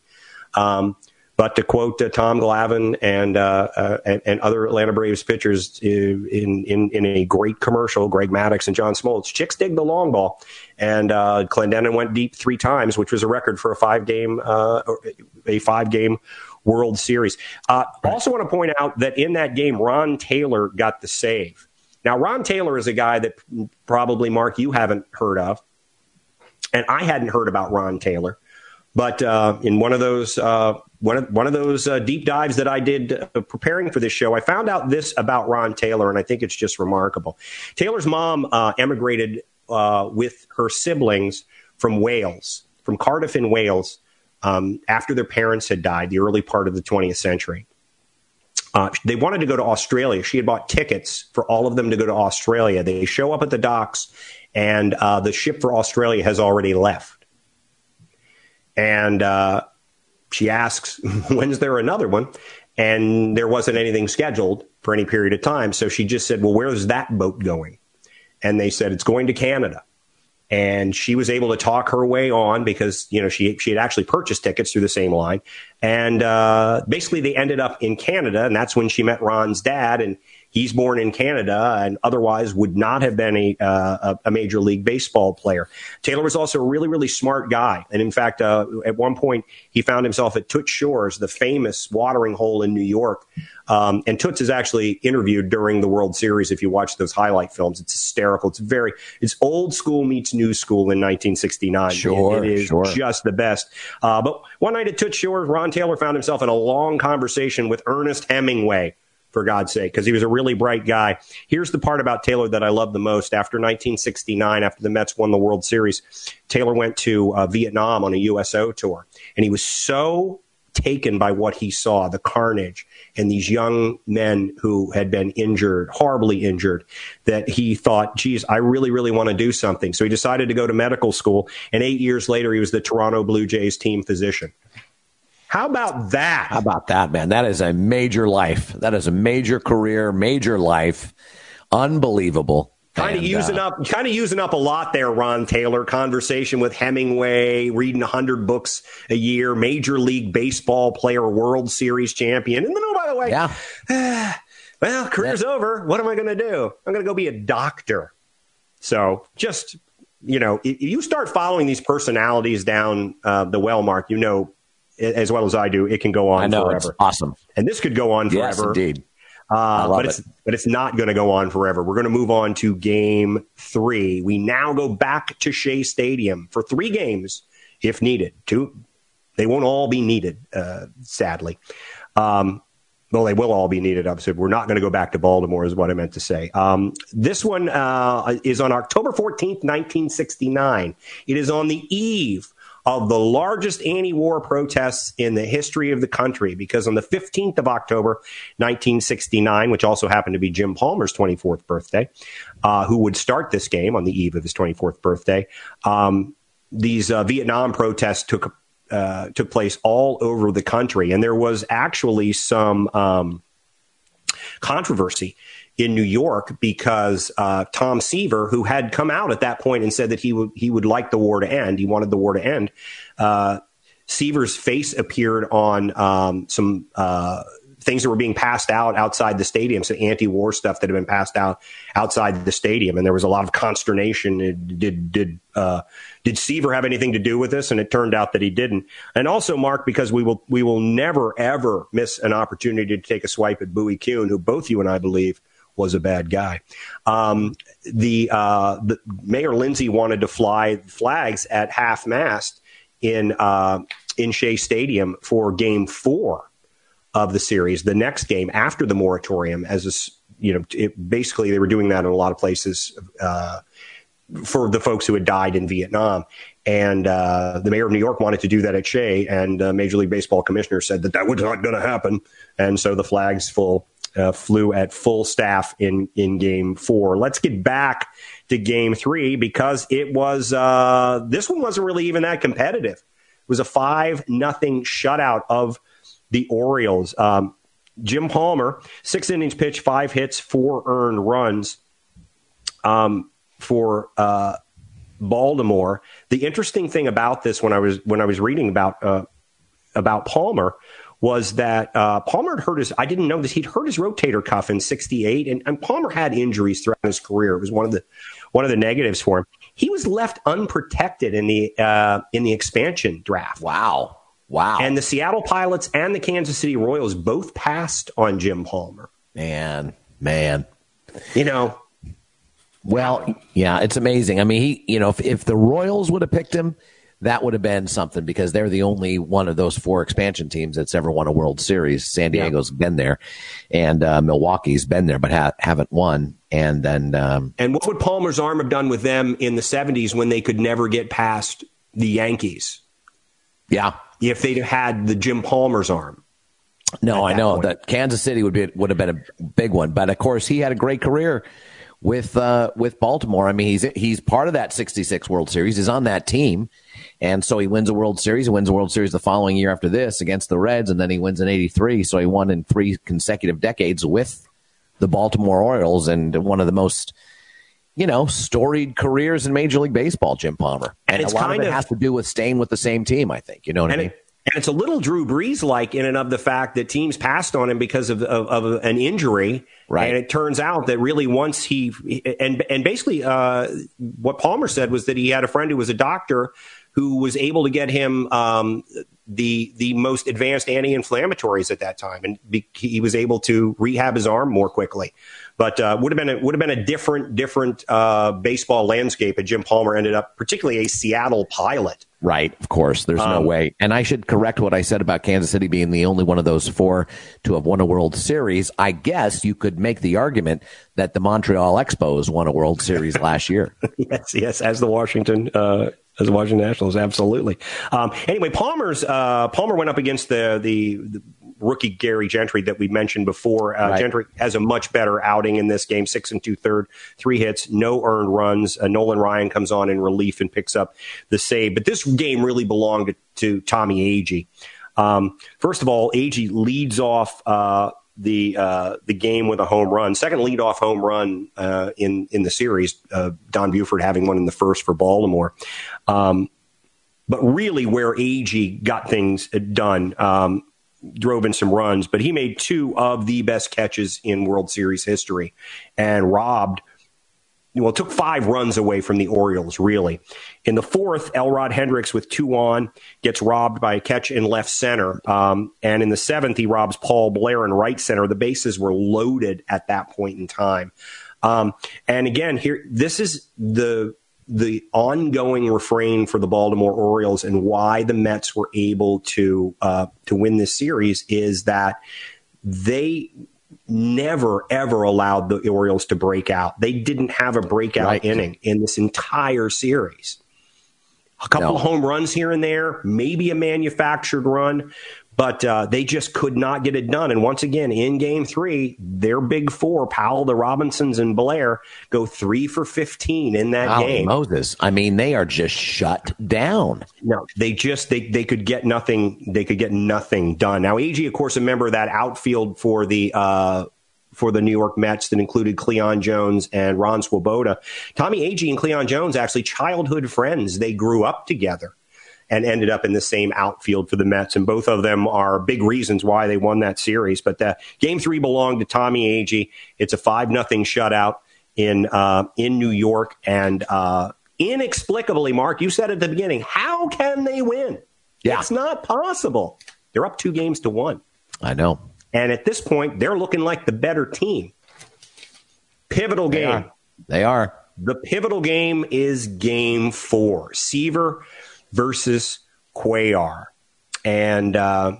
Um, but to quote uh, Tom Glavine and, uh, uh, and, and other Atlanta Braves pitchers uh, in in in a great commercial, Greg Maddux and John Smoltz, chicks dig the long ball, and uh, Clendenon went deep three times, which was a record for a five game uh, a five game World Series. Uh, also, want to point out that in that game, Ron Taylor got the save. Now, Ron Taylor is a guy that probably, Mark, you haven't heard of. And I hadn't heard about Ron Taylor. But uh, in one of those uh, one of one of those uh, deep dives that I did uh, preparing for this show, I found out this about Ron Taylor, and I think it's just remarkable. Taylor's mom uh, emigrated uh, with her siblings from Wales, from Cardiff in Wales, um, after their parents had died, the early part of the 20th century. Uh, they wanted to go to Australia. She had bought tickets for all of them to go to Australia. They show up at the docks, and uh, the ship for Australia has already left. And uh, she asks, (laughs) When's there another one? And there wasn't anything scheduled for any period of time. So she just said, Well, where's that boat going? And they said, It's going to Canada and she was able to talk her way on because you know she she had actually purchased tickets through the same line, and uh, basically they ended up in Canada, and that's when she met Ron's dad, and he's born in Canada and otherwise would not have been a, uh, a major league baseball player. Taylor was also a really, really smart guy. And in fact, uh, at one point, he found himself at Toots Shor's, the famous watering hole in New York. Um, and Toots is actually interviewed during the World Series. If you watch those highlight films, it's hysterical. It's very, it's old school meets new school in 1969. Sure. it, it is sure. just the best. Uh, but one night at Toots Shor's, Ron Taylor found himself in a long conversation with Ernest Hemingway for God's sake, because he was a really bright guy. Here's the part about Taylor that I love the most. After 1969, after the Mets won the World Series, Taylor went to uh, Vietnam on a USO tour, and he was so taken by what he saw, the carnage, and these young men who had been injured, horribly injured, that he thought, geez, I really, really want to do something. So he decided to go to medical school, and eight years later, he was the Toronto Blue Jays team physician. How about that? How about that, man? That is a major life. That is a major career, major life. Unbelievable. Kind of using uh, up, kind of using up a lot there, Ron Taylor. Conversation with Hemingway, reading hundred books a year, Major League Baseball player, World Series champion, and then oh by the way, yeah. (sighs) well, career's yeah. over. What am I going to do? I'm going to go be a doctor. So just you know, if you start following these personalities down uh, the well, Mark, you know as well as I do, it can go on know, forever. awesome, and this could go on forever. Yes, indeed. Uh, but it's but it's not going to go on forever. We're going to move on to game three. We now go back to Shea Stadium for three games, if needed. Two, they won't all be needed, uh, sadly. Um, well, they will all be needed. Obviously, we're not going to go back to Baltimore, is what I meant to say. Um, this one uh, is on October 14th, 1969. It is on the eve of the largest anti-war protests in the history of the country because on the 15th of October, 1969, which also happened to be Jim Palmer's 24th birthday, uh, who would start this game on the eve of his 24th birthday, um, these uh, Vietnam protests took uh, took place all over the country, and there was actually some um, controversy in New York because uh, Tom Seaver, who had come out at that point and said that he would he would like the war to end, he wanted the war to end. Uh, Seaver's face appeared on um, some uh, things that were being passed out outside the stadium, some anti-war stuff that had been passed out outside the stadium, and there was a lot of consternation. Did did uh, did Seaver have anything to do with this? And it turned out that he didn't. And also, Mark, because we will we will never ever miss an opportunity to take a swipe at Bowie Kuhn, who both you and I believe was a bad guy. Um, the, uh, the, Mayor Lindsay wanted to fly flags at half mast in uh, in Shea Stadium for Game Four of the series, the next game after the moratorium. As a, you know, it, basically they were doing that in a lot of places uh, for the folks who had died in Vietnam. And uh, the mayor of New York wanted to do that at Shea, and uh, Major League Baseball commissioner said that that was not going to happen. And so the flags full uh, flew at full staff in in game four. Let's get back to game three because it was uh, this one wasn't really even that competitive. It was a five nothing shutout of the Orioles. Um, Jim Palmer, six innings pitched, five hits, four earned runs um, for uh, Baltimore. The interesting thing about this, when I was when I was reading about uh, about Palmer, was that uh, Palmer had hurt his, I didn't know this, he'd hurt his rotator cuff in 68. And, and Palmer had injuries throughout his career. It was one of the, one of the negatives for him. He was left unprotected in the, uh, in the expansion draft. Wow. Wow. And the Seattle Pilots and the Kansas City Royals both passed on Jim Palmer. Man, man. You know, well, yeah, it's amazing. I mean, he, you know, if, if the Royals would have picked him, that would have been something because they're the only one of those four expansion teams that's ever won a World Series. San Diego's yeah. been there, and uh, Milwaukee's been there, but ha- haven't won. And then, um, and what would Palmer's arm have done with them in the '70s when they could never get past the Yankees? Yeah, if they'd had the Jim Palmer's arm. No, I know point. that Kansas City would be would have been a big one, but of course he had a great career with uh, with Baltimore. I mean, he's he's part of that '66 World Series. He's on that team. And so he wins a World Series. He wins a World Series the following year after this against the Reds, and then he wins in '83. So he won in three consecutive decades with the Baltimore Orioles, and one of the most you know, storied careers in Major League Baseball, Jim Palmer. And, and a lot of it of, has to do with staying with the same team, I think. You know what I mean? It, and it's a little Drew Brees like in and of the fact that teams passed on him because of, of, of, an injury. Right. And it turns out that really once he, and, and basically uh, what Palmer said was that he had a friend who was a doctor who was able to get him um, the the most advanced anti-inflammatories at that time, and be, he was able to rehab his arm more quickly. But uh, would have been a, would have been a different different uh, baseball landscape. And Jim Palmer ended up, particularly a Seattle pilot. Right, of course. There's um, no way. And I should correct what I said about Kansas City being the only one of those four to have won a World Series. I guess you could make the argument that the Montreal Expos won a World Series last year. (laughs) yes, yes, as the Washington uh, as the Washington Nationals, absolutely. Um, anyway, Palmer's uh, Palmer went up against the, the, the rookie Gary Gentry that we mentioned before. Uh, right. Gentry has a much better outing in this game, six and two third, three hits, no earned runs. Uh, Nolan Ryan comes on in relief and picks up the save. But this game really belonged to, to Tommy Agee. Um, first of all, Agee leads off uh, the uh, the game with a home run, second leadoff home run uh, in in the series. Uh, Don Buford having one in the first for Baltimore. Um, but really, where Agee got things done, um, drove in some runs, but he made two of the best catches in World Series history, and robbed well, it took five runs away from the Orioles, really. In the fourth, Elrod Hendricks with two on gets robbed by a catch in left center. Um, and in the seventh, he robs Paul Blair in right center. The bases were loaded at that point in time. Um, and again, here, this is the the ongoing refrain for the Baltimore Orioles and why the Mets were able to uh, to win this series is that they never ever allowed the Orioles to break out. They didn't have a breakout right. inning in this entire series. A couple no. of home runs here and there, maybe a manufactured run, but uh, they just could not get it done. And once again, in game three, their big four, Powell, the Robinsons, and Blair, go three for 15 in that game. Moses. I mean, they are just shut down. No, they just, they, they could get nothing, they could get nothing done. Now, Agee, of course, a member of that outfield for the, uh, for the New York Mets that included Cleon Jones and Ron Swoboda. Tommy Agee and Cleon Jones actually childhood friends. They grew up together and ended up in the same outfield for the Mets. And both of them are big reasons why they won that series. But uh, game three belonged to Tommy Agee. It's a five nothing shutout in uh, in New York, and uh, inexplicably, Mark, you said at the beginning, how can they win? Yeah. It's not possible. They're up two games to one. I know. And at this point, they're looking like the better team. Pivotal game. They are. They are. The pivotal game is game four. Seaver versus Cuellar. And uh,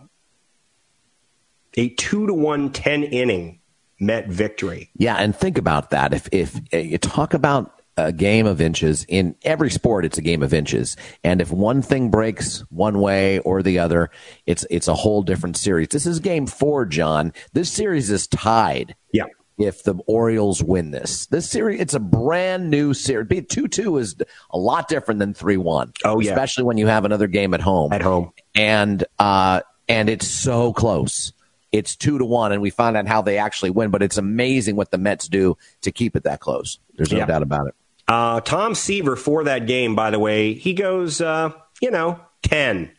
a two to one 10 inning Met victory. Yeah, and think about that. If if uh, you talk about a game of inches in every sport, it's a game of inches, and if one thing breaks one way or the other, it's it's a whole different series. This is game four, John. This series is tied. Yeah if the Orioles win this. This series, it's a brand new series. Be two two is a lot different than three one. Oh yeah, especially when you have another game at home. At home, and uh, and it's so close. It's two to one, and we find out how they actually win. But it's amazing what the Mets do to keep it that close. There's no yeah. doubt about it. Uh, Tom Seaver for that game, by the way, he goes, uh, you know, ten.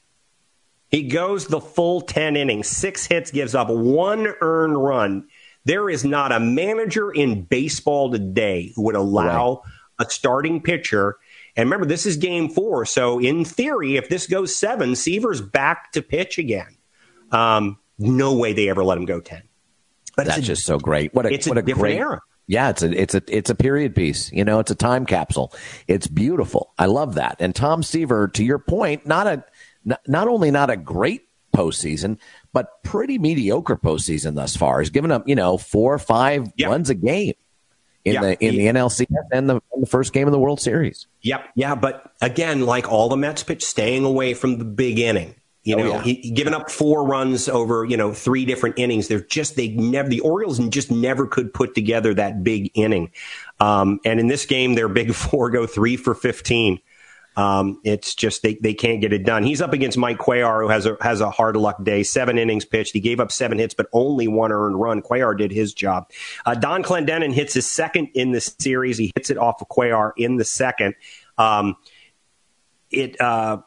He goes the full ten innings, six hits, gives up one earned run there is not a manager in baseball today who would allow right. a starting pitcher. And remember, this is game four. So, in theory, if this goes seven, Seaver's back to pitch again. Um, no way they ever let him go 10. But That's a, just so great. What a, it's what a, a different great, era. Yeah, it's a it's a it's a period piece. You know, it's a time capsule. It's beautiful. I love that. And Tom Seaver, to your point, not a not, not only not a great postseason, but pretty mediocre postseason thus far. He's given up, you know, four or five yep. runs a game in the in the NLCS and the, the first game of the World Series. Yep, yeah, but again, like all the Mets pitch, staying away from the big inning. You oh, know, oh, yeah. he, he given up four runs over you know three different innings. They're just they never the Orioles just never could put together that big inning. Um, and in this game, their big (laughs) four go three for fifteen. Um, it's just they, they can't get it done. He's up against Mike Cuellar, who has a has a hard luck day. Seven innings pitched. He gave up seven hits, but only one earned run. Cuellar did his job. Uh, Donn Clendenon hits his second in the series. He hits it off of Cuellar in the second. Um, it. Uh,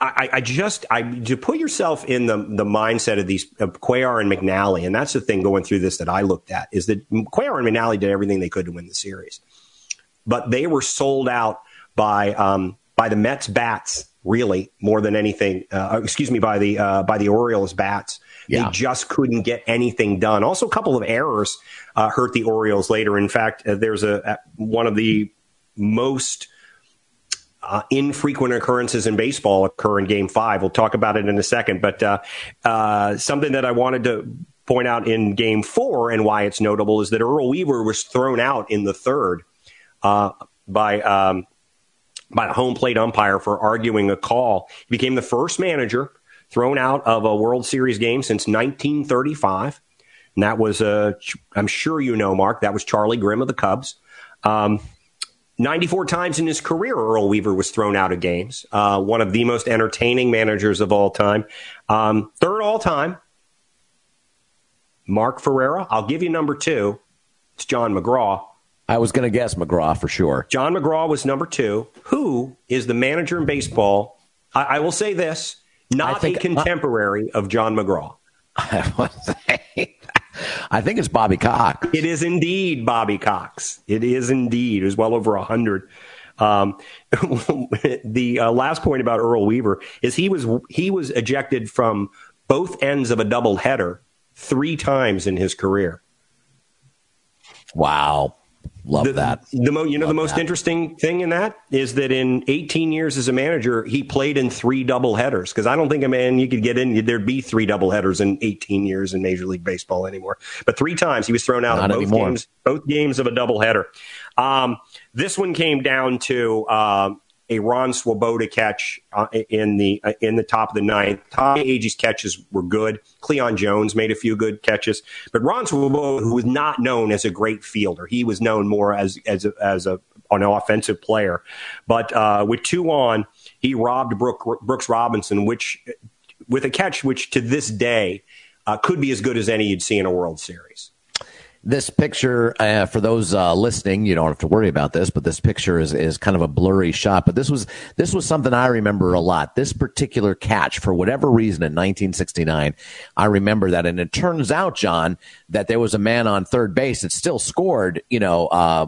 I, I, just I to put yourself in the the mindset of these of Cuellar and McNally, and that's the thing going through this that I looked at is that Cuellar and McNally did everything they could to win the series, but they were sold out by um, by the Mets bats, really more than anything. Uh, excuse me, by the uh, by the Orioles bats. Yeah. They just couldn't get anything done. Also, a couple of errors uh, hurt the Orioles later. In fact, uh, there's a, one of the most uh, infrequent occurrences in baseball occur in Game Five. We'll talk about it in a second. But uh, something that I wanted to point out in Game Four and why it's notable is that Earl Weaver was thrown out in the third by um, by the home plate umpire for arguing a call. He became the first manager thrown out of a World Series game since 1935. And that was, uh, I'm sure you know, Mark, that was Charlie Grimm of the Cubs. Um, 94 times in his career, Earl Weaver was thrown out of games. Uh, one of the most entertaining managers of all time. Um, third all time Mark Ferrera. I'll give you number two. It's John McGraw. I was going to guess McGraw for sure. John McGraw was number two. Who is the manager in baseball? I, I will say this: not think, a contemporary uh, of John McGraw. (laughs) I think it's Bobby Cox. It is indeed Bobby Cox. It is indeed. It was well over a hundred. Um, (laughs) the uh, last point about Earl Weaver is he was he was ejected from both ends of a double header three times in his career. Wow. Love the, that. The mo- you know Love the most that. interesting thing in that is that in 18 years as a manager, he played in three double headers because I don't think a man you could get in there'd be three double headers in 18 years in Major League Baseball anymore. But three times he was thrown out Not of both anymore. games, both games of a double header. Um, this one came down to uh, a Ron Swoboda catch uh, in the uh, in the top of the ninth. Tommy Agee catches were good. Cleon Jones made a few good catches, but Ron Swoboda, who was not known as a great fielder, he was known more as as a, as a an offensive player. But uh, with two on, he robbed Brooke, Brooks Robinson, which with a catch which to this day uh, could be as good as any you'd see in a World Series this picture uh, for those uh, listening you don't have to worry about this but this picture is, is kind of a blurry shot. But this was this was something i remember a lot. This particular catch for whatever reason in 1969 i remember that. And it turns out john that there was a man on third base that still scored you know uh,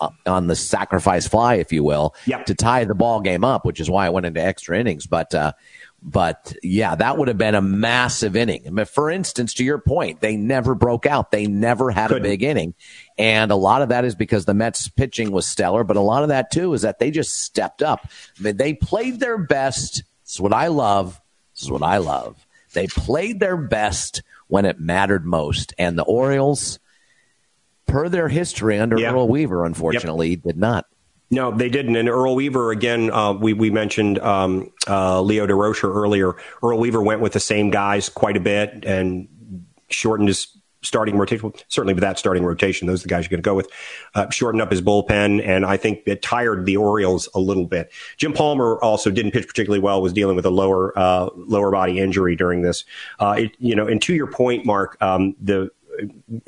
uh on the sacrifice fly if you will yep. to tie the ball game up which is why i went into extra innings. But uh, but yeah, that would have been a massive inning. I mean, for instance, to your point, they never broke out. They never had Couldn't. a big inning. And a lot of that is because the Mets pitching was stellar, but a lot of that too is that they just stepped up. I mean, they played their best. This is what I love. This is what I love. They played their best when it mattered most. And the Orioles, per their history under yeah. Earl Weaver, unfortunately, yep. did not. No, they didn't. And Earl Weaver, again, uh, we, we mentioned um, uh, Leo Durocher earlier. Earl Weaver went with the same guys quite a bit and shortened his starting rotation. Certainly with that starting rotation, those are the guys you're going to go with. Uh, shortened up his bullpen, and I think it tired the Orioles a little bit. Jim Palmer also didn't pitch particularly well, was dealing with a lower uh, lower body injury during this. Uh, it, you know, and to your point, Mark, um, the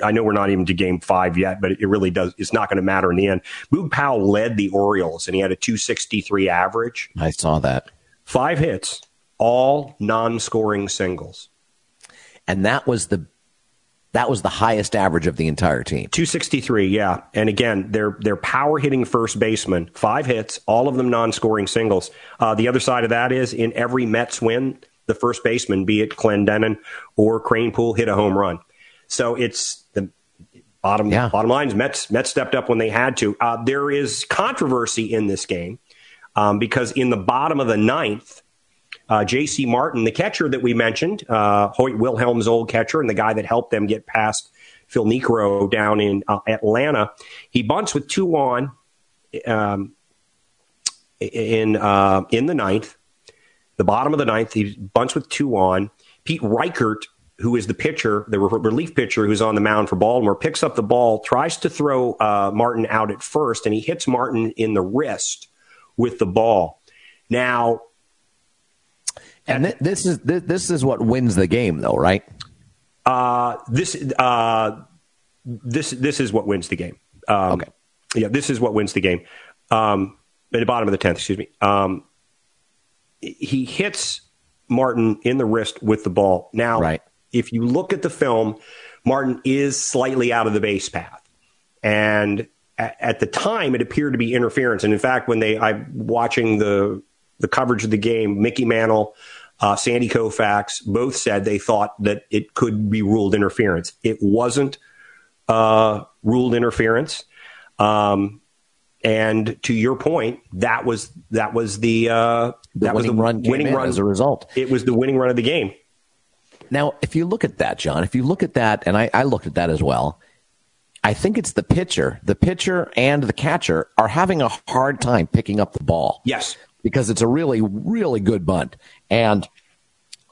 I know we're not even to game five yet, but it really does. It's not going to matter in the end. Boog Powell led the Orioles, and he had a 263 average. I saw that. Five hits, all non-scoring singles, and that was the that was the highest average of the entire team. 263, yeah. And again, they're they're power hitting first baseman, five hits, all of them non-scoring singles. Uh, the other side of that is in every Mets win, the first baseman, be it Clendenon or Kranepool, hit a home run. So it's the bottom yeah. bottom line is Mets Mets stepped up when they had to. Uh, there is controversy in this game um, because in the bottom of the ninth, uh, J.C. Martin, the catcher that we mentioned, uh, Hoyt Wilhelm's old catcher, and the guy that helped them get past Phil Niekro down in uh, Atlanta, he bunts with two on um, in uh, in the ninth. The bottom of the ninth, he bunts with two on. Pete Richert who is the pitcher, the relief pitcher who's on the mound for Baltimore, picks up the ball, tries to throw uh, Martin out at first, and he hits Martin in the wrist with the ball. Now, and th- this is th- this is what wins the game, though, right? Uh, this uh, this this is what wins the game. Um, okay. Yeah, this is what wins the game. Um, at the bottom of the tenth, excuse me. Um, he hits Martin in the wrist with the ball. Now, right if you look at the film, Martin is slightly out of the base path. And at, at the time, it appeared to be interference. And in fact, when they, I'm watching the, the coverage of the game, Mickey Mantle, uh, Sandy Koufax both said they thought that it could be ruled interference. It wasn't uh, ruled interference. Um, and to your point, that was that was the, uh, the that was the run winning run as a result. It was the winning run of the game. Now, if you look at that, John, if you look at that, and I, I looked at that as well, I think it's the pitcher. The pitcher and the catcher are having a hard time picking up the ball. Yes. Because it's a really, really good bunt. And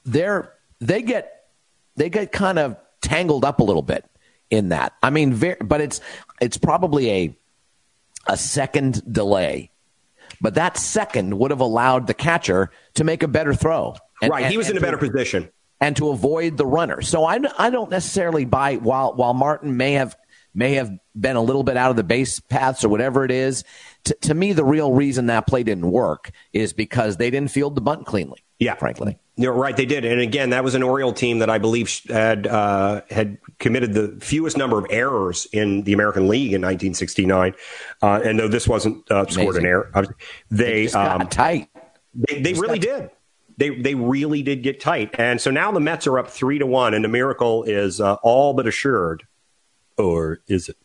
they're, they get, they get kind of tangled up a little bit in that. I mean, very, but it's, it's probably a, a second delay. But that second would have allowed the catcher to make a better throw. And, right. he was in a better position. And to avoid the runner. So I, I don't necessarily buy while while Martin may have may have been a little bit out of the base paths or whatever it is. To, to me, the real reason that play didn't work is because they didn't field the bunt cleanly. Yeah, frankly. You're right. They did, and again, that was an Oriole team that I believe had uh, had committed the fewest number of errors in the American League in 1969. Uh, and though this wasn't uh, scored an error, they, they um, tight. They, they really did. They they really did get tight, and so now the Mets are up three to one, and the miracle is uh, all but assured, or is it?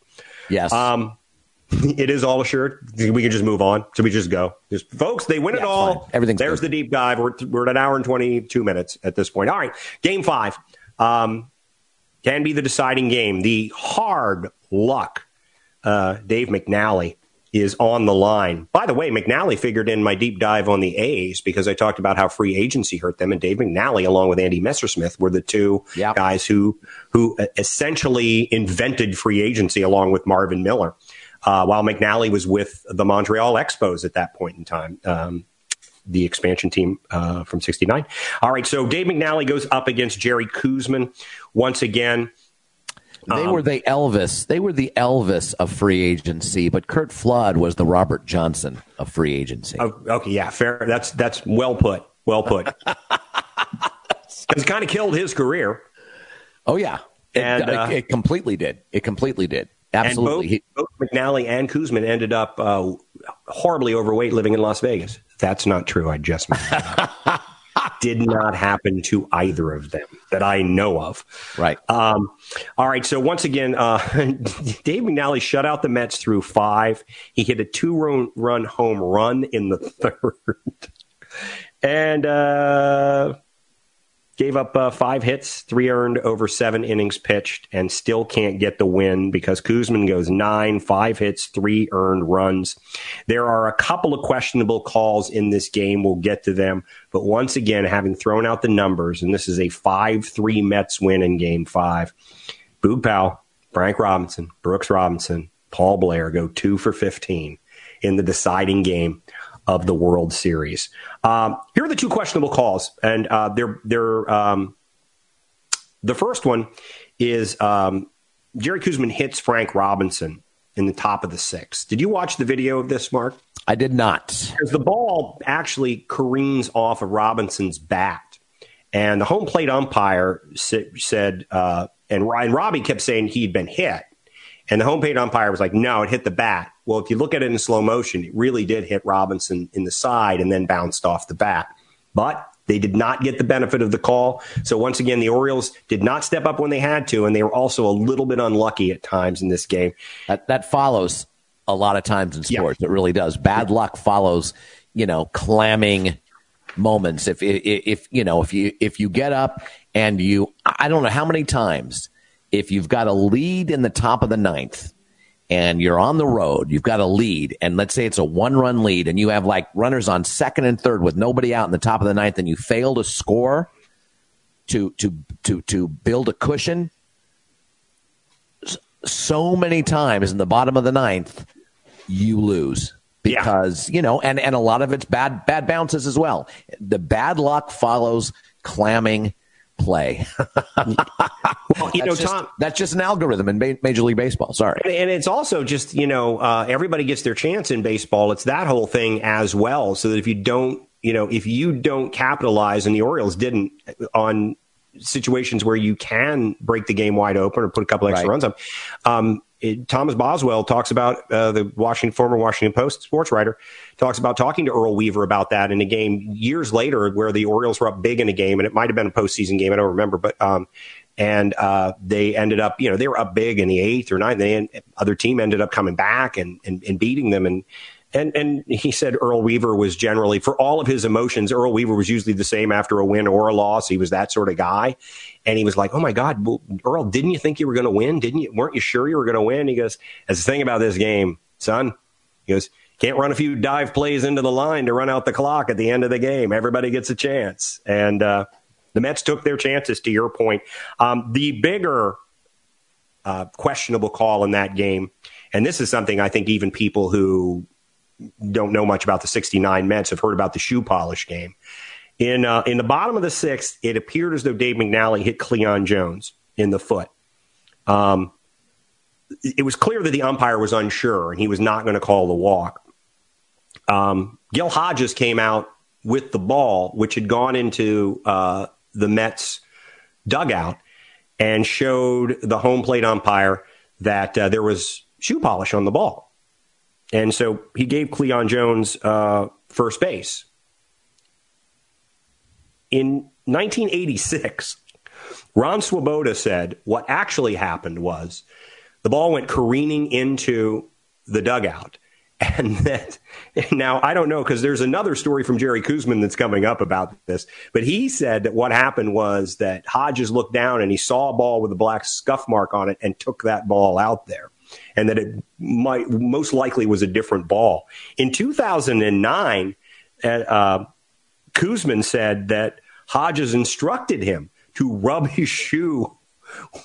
Yes. Um, (laughs) it is all assured. We can just move on. So we just go. Just, folks, they win yeah, it all. Everything's There's good. the deep dive. We're, we're at an hour and 22 minutes at this point. All right. Game five um, can be the deciding game. The hard luck uh, Dave McNally is on the line. By the way, McNally figured in my deep dive on the A's because I talked about how free agency hurt them, and Dave McNally, along with Andy Messersmith, were the two yep. guys who who essentially invented free agency, along with Marvin Miller uh, while McNally was with the Montreal Expos at that point in time. Um, the expansion team uh, from 69. All right, so Dave McNally goes up against Jerry Koosman once again. They um, were the Elvis. They were the Elvis of free agency, but Curt Flood was the Robert Johnson of free agency. Oh, okay, yeah, fair. That's that's well put. Well put. (laughs) Because kind of killed his career. Oh yeah, and it, uh, it completely did. It completely did. Absolutely. Both, both, McNally and Koosman ended up uh, horribly overweight living in Las Vegas. That's not true. I just (laughs) did not happen to either of them that I know of. Right. Um, all right. So once again, uh, (laughs) Dave McNally shut out the Mets through five. He hit a two run, run home run in the (laughs) third. and uh, Gave up uh, five hits, three earned over seven innings pitched, and still can't get the win because Koosman goes nine, five hits, three earned runs. There are a couple of questionable calls in this game. We'll get to them. But once again, having thrown out the numbers, and this is a 5 3 Mets win in game five, Boog Powell, Frank Robinson, Brooks Robinson, Paul Blair go two for 15 in the deciding game of the World Series. Um, here are the two questionable calls, and uh, they're they're um, the first one is um, Jerry Koosman hits Frank Robinson in the top of the sixth. Did you watch the video of this, Mark? I did not. Because the ball actually careens off of Robinson's bat, and the home plate umpire said, uh, and Ryan Robbie kept saying he'd been hit. And the home plate umpire was like, no, it hit the bat. Well, if you look at it in slow motion, it really did hit Robinson in the side and then bounced off the bat. But they did not get the benefit of the call. So once again, the Orioles did not step up when they had to, and they were also a little bit unlucky at times in this game. That, that follows a lot of times in sports. Yeah. It really does. Bad luck follows, you know, clamming moments. If, if, if, you know, if you, if you get up and you, I don't know how many times if you've got a lead in the top of the ninth and you're on the road, you've got a lead, and let's say it's a one run lead, and you have like runners on second and third with nobody out in the top of the ninth, and you fail to score to to to to build a cushion. So many times in the bottom of the ninth, you lose because yeah. you know, and and a lot of it's bad bad bounces as well. The bad luck follows clamming play. well, you know, just, Tom, that's just an algorithm in Major League Baseball. Sorry, and it's also just you know uh, everybody gets their chance in baseball. It's that whole thing as well. So that if you don't, you know, if you don't capitalize, and the Orioles didn't on situations where you can break the game wide open or put a couple extra right. runs up. Um, it, Thomas Boswell talks about uh, the Washington former Washington Post sports writer talks about talking to Earl Weaver about that in a game years later where the Orioles were up big in a game and it might have been a postseason game. I don't remember but um, and uh, they ended up you know they were up big in the eighth or ninth the other team ended up coming back and, and, and beating them. And and and he said Earl Weaver was generally for all of his emotions. Earl Weaver was usually the same after a win or a loss. He was that sort of guy, and he was like, "Oh my God, well, Earl, didn't you think you were going to win? Didn't you? Weren't you sure you were going to win?" He goes, "That's the thing about this game, son." He goes, "Can't run a few dive plays into the line to run out the clock at the end of the game. Everybody gets a chance." And uh, the Mets took their chances. To your point, um, the bigger uh, questionable call in that game, and this is something I think even people who don't know much about the 69 Mets have heard about the shoe polish game. In uh, in the bottom of the sixth, it appeared as though Dave McNally hit Cleon Jones in the foot. Um, it was clear that the umpire was unsure and he was not going to call the walk. Um, Gil Hodges came out with the ball, which had gone into uh, the Mets dugout, and showed the home plate umpire that uh, there was shoe polish on the ball. And so he gave Cleon Jones uh, first base. In 1986, Ron Swoboda said what actually happened was the ball went careening into the dugout. (laughs) And that now I don't know because there's another story from Jerry Koosman that's coming up about this. But he said that what happened was that Hodges looked down and he saw a ball with a black scuff mark on it and took that ball out there and that it might most likely was a different ball. In 2009, uh, uh Koosman said that Hodges instructed him to rub his shoe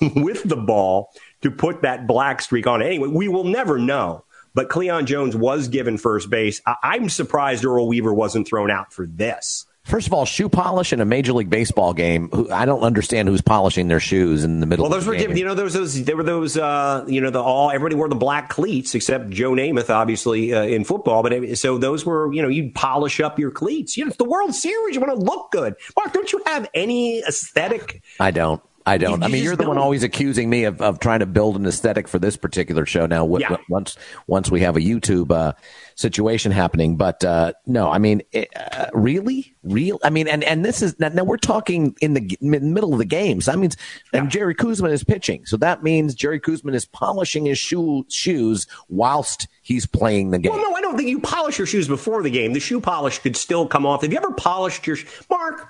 (laughs) with the ball to put that black streak on. Anyway, we will never know. But Cleon Jones was given first base. I- am surprised Earl Weaver wasn't thrown out for this. First of all, shoe polish in a Major League Baseball game. I don't understand who's polishing their shoes in the middle. Well, those were you know those those there were those uh, you know the all everybody wore the black cleats except Joe Namath, obviously uh, in football. But so those were you know you'd polish up your cleats. You know, it's the World Series. You want to look good. Mark, don't you have any aesthetic? I don't. I don't. You, I mean, you're the don't. one always accusing me of, of trying to build an aesthetic for this particular show. Now, w- yeah. w- once once we have a YouTube uh, situation happening, but uh, no, I mean, it, uh, really, real. I mean, and and this is now, now we're talking in the middle of the games. That means, yeah. and Jerry Koosman is pitching, so that means Jerry Koosman is polishing his shoe shoes whilst he's playing the game. Well, no, I don't think you polish your shoes before the game. The shoe polish could still come off. Have you ever polished your Mark? Have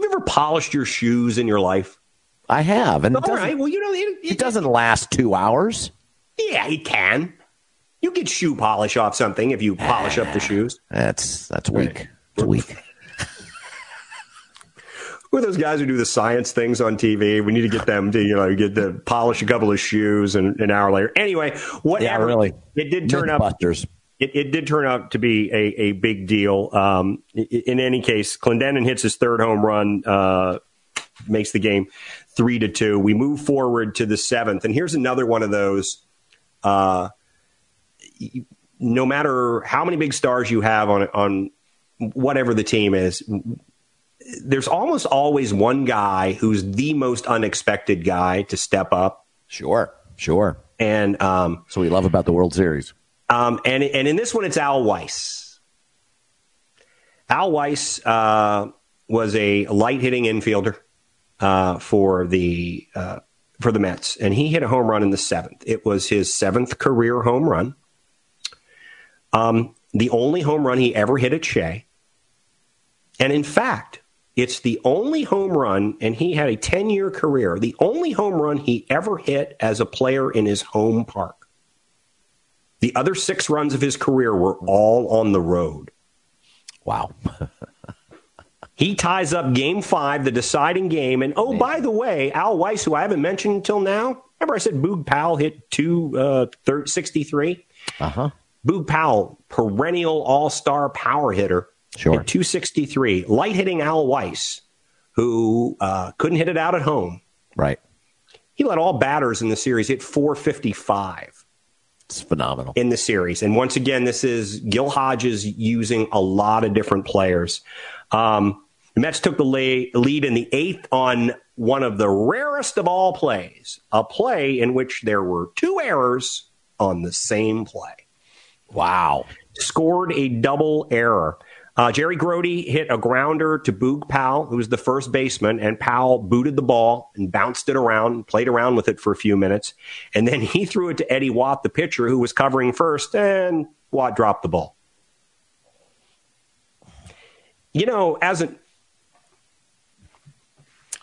you ever polished your shoes in your life? I have, and all right. Well, you know, it, it, it doesn't last two hours. Yeah, it can. You get shoe polish off something if you polish up the shoes. That's that's weak. It's weak. (laughs) Who are those guys who do the science things on TV? We need to get them to, you know, get the polish a couple of shoes and an hour later. Anyway, whatever. Yeah, really. It did turn up. It, it, did turn out to be a, a big deal. Um, in any case, Clendenon hits his third home run, uh, makes the game three to two. We move forward to the seventh, and here's another one of those. Uh, no matter how many big stars you have on on whatever the team is, there's almost always one guy who's the most unexpected guy to step up. Sure, sure. And um, so we love about the World Series. Um, and and in this one, it's Al Weiss. Al Weiss uh, was a light hitting infielder uh, for the uh, for the Mets, and he hit a home run in the seventh. It was his seventh career home run. Um, the only home run he ever hit at Shea, and in fact, it's the only home run, and he had a ten year career. The only home run he ever hit as a player in his home park. The other six runs of his career were all on the road. Wow. (laughs) He ties up game five, the deciding game. And oh, Man. by the way, Al Weiss, who I haven't mentioned until now, remember I said Boog Powell hit 263? Uh huh. Boog Powell, perennial all star power hitter, sure. hit 263. Light hitting Al Weiss, who uh, couldn't hit it out at home. Right. He led all batters in the series hit 455. It's phenomenal. In the series. And once again, this is Gil Hodges using a lot of different players. Um, the Mets took the lead in the eighth on one of the rarest of all plays, a play in which there were two errors on the same play. Wow. Scored a double error. Uh, Jerry Grote hit a grounder to Boog Powell, who was the first baseman, and Powell booted the ball and bounced it around, played around with it for a few minutes. And then he (laughs) threw it to Eddie Watt, the pitcher, who was covering first, and Watt dropped the ball. You know, as an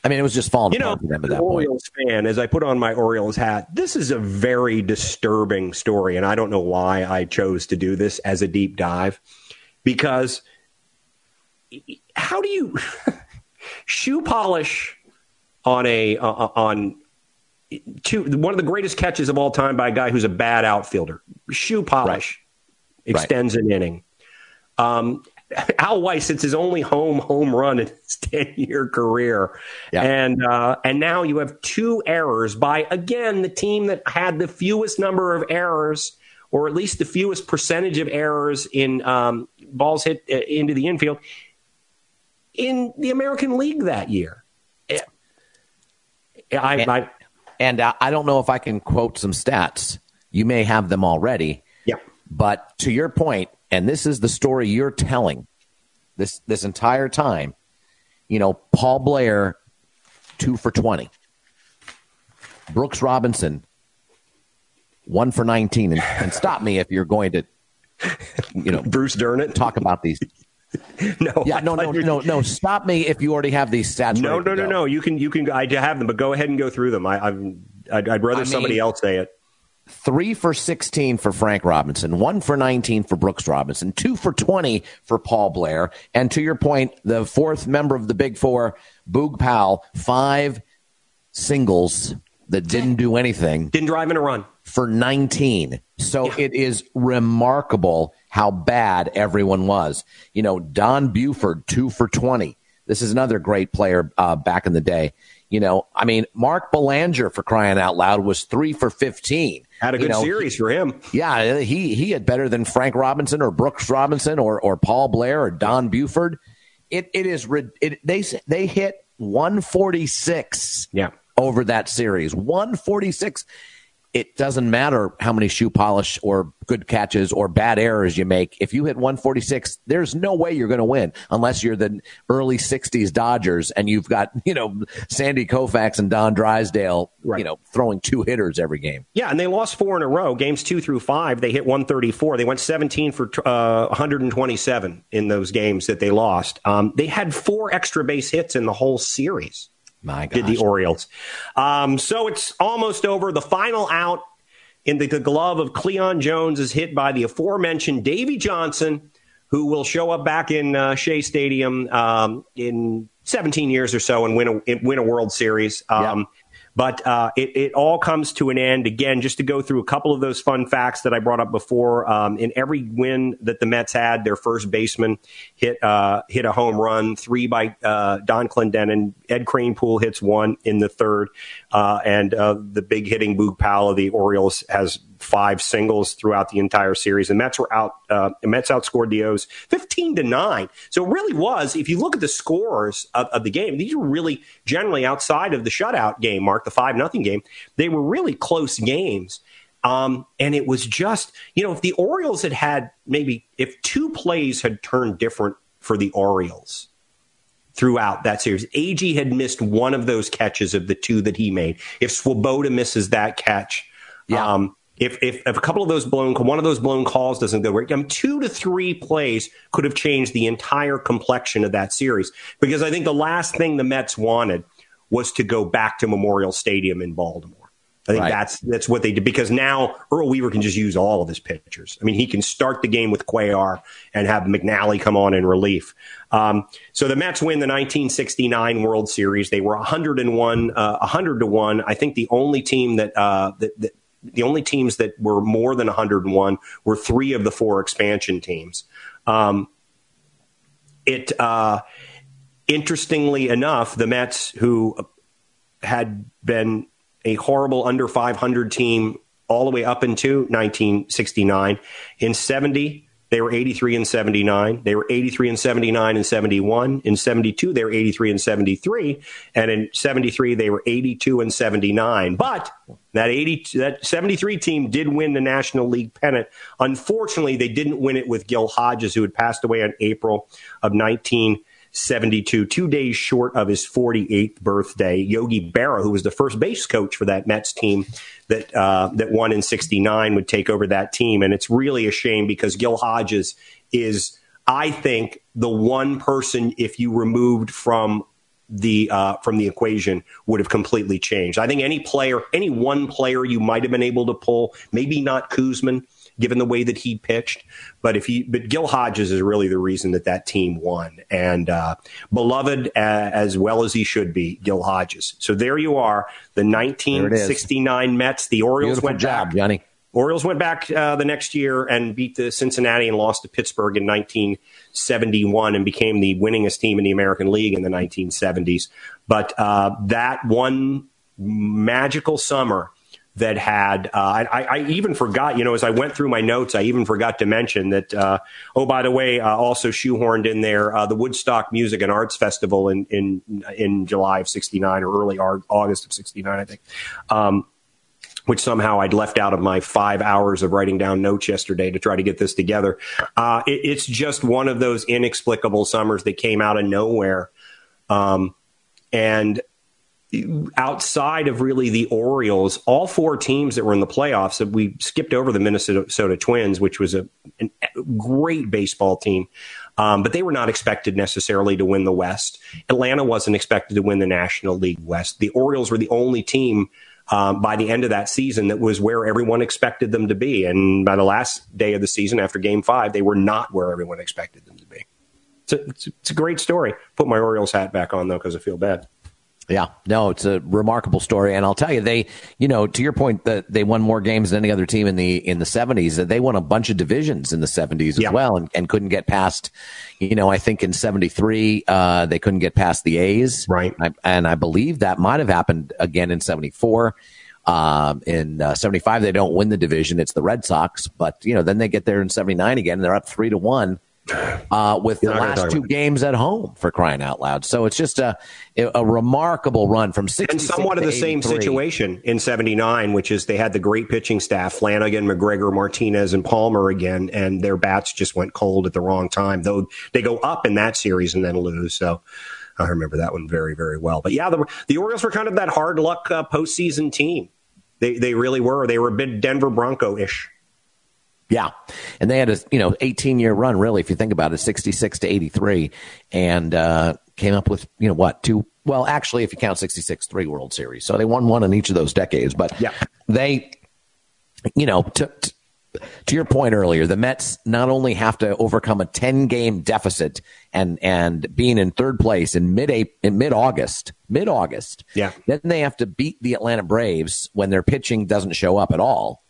I mean, it was just falling you know, them at that Orioles point. fan, as I put on my Orioles hat, this is a very disturbing story, and I don't know why I chose to do this as a deep dive, because how do you (laughs) shoe polish on a uh, uh, on two one of the greatest catches of all time by a guy who's a bad outfielder? Shoe polish right. extends right. an inning. Um, (laughs) Al Weiss, it's his only home home run in his (laughs) 10 year career. Yeah. And, uh, and now you have two errors by, again, the team that had the fewest number of errors, or at least the fewest percentage of errors in um, balls hit uh, into the infield in the American League that year. I, and, I, and I don't know if I can quote some stats. You may have them already. Yeah. But to your point, and this is the story you're telling this this entire time. You know, Paul Blair, two for twenty. Brooks Robinson, one for nineteen. And, and stop me if you're going to, you know, Bruce Dernett talk about these. (laughs) no, yeah, no, no, no, no. Stop me if you already have these stats. No, no, no, no. You can, you can. I have them, but go ahead and go through them. I, I'm, I'd, I'd rather somebody else say it three for 16 for Frank Robinson, one for 19 for Brooks Robinson, two for 20 for Paul Blair. And to your point, the fourth member of the Big Four, Boog Powell, five singles that didn't do anything. Didn't drive in a run. For 19. So yeah. it is remarkable how bad everyone was. You know, Don Buford, two for 20. This is another great player uh, back in the day. You know, I mean, Mark Belanger for crying out loud was three for 15. Had a good you know, series for him. Yeah, he he had better than Frank Robinson or Brooks Robinson or or Paul Blair or Don Buford. It it is it, they they hit 146. Yeah. Over that series, 146 it doesn't matter how many shoe polish or good catches or bad errors you make. If you hit 146, there's no way you're going to win unless you're the early 60s Dodgers and you've got, you know, Sandy Koufax and Don Drysdale, right. you know, throwing two hitters every game. Yeah, and they lost four in a row. Games two through five, they hit 134. They went 17 for uh, 127 in those games that they lost. Um, they had four extra base hits in the whole series. My gosh. Did the Orioles. Um, so it's almost over. The final out in the, the glove of Cleon Jones is hit by the aforementioned Davey Johnson, who will show up back in uh, Shea Stadium um, in 17 years or so and win a, win a World Series. Um, yeah. But uh, it, it all comes to an end. Again, just to go through a couple of those fun facts that I brought up before. Um, in every win that the Mets had, their first baseman hit uh, hit a home run, three by uh, Donn Clendenon. Ed Kranepool hits one in the third. Uh, and uh, the big hitting Boog Powell of the Orioles has five singles throughout the entire series. The Mets were out. Uh, the Mets outscored the O's fifteen to nine. So it really was. If you look at the scores of, of the game, these were really generally outside of the shutout game, Mark, the five nothing game. They were really close games. Um, and it was just, you know, if the Orioles had had maybe if two plays had turned different for the Orioles, throughout that series. Agee had missed one of those catches of the two that he made. If Swoboda misses that catch, yeah. um, if, if, if, a couple of those blown, one of those blown calls doesn't go right, um, two to three plays could have changed the entire complexion of that series. Because I think the last thing the Mets wanted was to go back to Memorial Stadium in Baltimore. I think right. that's that's what they did because now Earl Weaver can just use all of his pitchers. I mean, he can start the game with Cuellar and have McNally come on in relief. Um, so the Mets win the 1969 World Series. They were 101, uh, 100 to one. I think the only team that, uh, that, that the only teams that were more than 101 were three of the four expansion teams. Um, it uh, interestingly enough, the Mets, who had been a horrible under 500 team all the way up into 1969. In 70, they were 83 and 79. They were 83 and 79 and 71. In 72, they were 83 and 73. And in 73, they were 82 and 79. But that 80, that 73 team did win the National League pennant. Unfortunately, they didn't win it with Gil Hodges, who had passed away in April of 19- 72, two days short of his 48th birthday. Yogi Berra, who was the first base coach for that Mets team that uh, that won in 69, would take over that team. And it's really a shame because Gil Hodges is, I think, the one person, if you removed from the uh, from the equation would have completely changed. I think any player, any one player you might have been able to pull, maybe not Koosman, given the way that he pitched. But if he, but Gil Hodges is really the reason that that team won, and uh, beloved uh, as well as he should be, Gil Hodges. So there you are, the 1969 Mets. The Orioles Beautiful went job, back. Johnny. Orioles went back uh, the next year and beat the Cincinnati and lost to Pittsburgh in 1971 and became the winningest team in the American League in the 1970s. But uh, that one magical summer that had uh, I, I, even forgot you know as i went through my notes i even forgot to mention that uh, oh by the way uh, also shoehorned in there uh, the woodstock music and arts festival in in in july of 69 or early august of 69 i think um, which somehow I'd left out of my five hours of writing down notes yesterday to try to get this together. Uh, it, it's just one of those inexplicable summers that came out of nowhere. Um, and outside of really the Orioles, all four teams that were in the playoffs, we skipped over the Minnesota Twins, which was a, a great baseball team. Um, but they were not expected necessarily to win the West. Atlanta wasn't expected to win the National League West. The Orioles were the only team um, by the end of that season that was where everyone expected them to be. And by the last day of the season, after game five, they were not where everyone expected them to be. It's a, it's, it's a great story. Put my Orioles hat back on, though, because I feel bad. Yeah, no, it's a remarkable story, and I'll tell you, they, you know, to your point, that they won more games than any other team in the in the seventies. They won a bunch of divisions in the seventies as yeah. well, and, and couldn't get past, you know, I think in seventy three uh, they couldn't get past the A's, right? I, and I believe that might have happened again in seventy four. Um, in uh, 75, they don't win the division. It's the Red Sox, but you know, then they get there in 79 again. And they're up three to one uh, with You're the last two games at home for crying out loud. So it's just a a remarkable run from 60 and somewhat of the same situation in 79 which is they had the great pitching staff Flanagan, McGregor, Martinez and Palmer again and their bats just went cold at the wrong time. Though they go up in that series and then lose. So I remember that one very very well. But yeah, the, the Orioles were kind of that hard luck uh, postseason team. They they really were. They were a bit Denver Bronco ish. Yeah. And they had a, you know, 18 year run, really, if you think about it, 66 to 83, and uh, came up with, you know, what, two, well, actually, if you count 66, three World Series. So they won one in each of those decades. But yeah. they, you know, to, to, to your point earlier, the Mets not only have to overcome a 10 game deficit and, and being in third place in mid in mid August, mid August. Yeah. Then they have to beat the Atlanta Braves when their pitching doesn't show up at all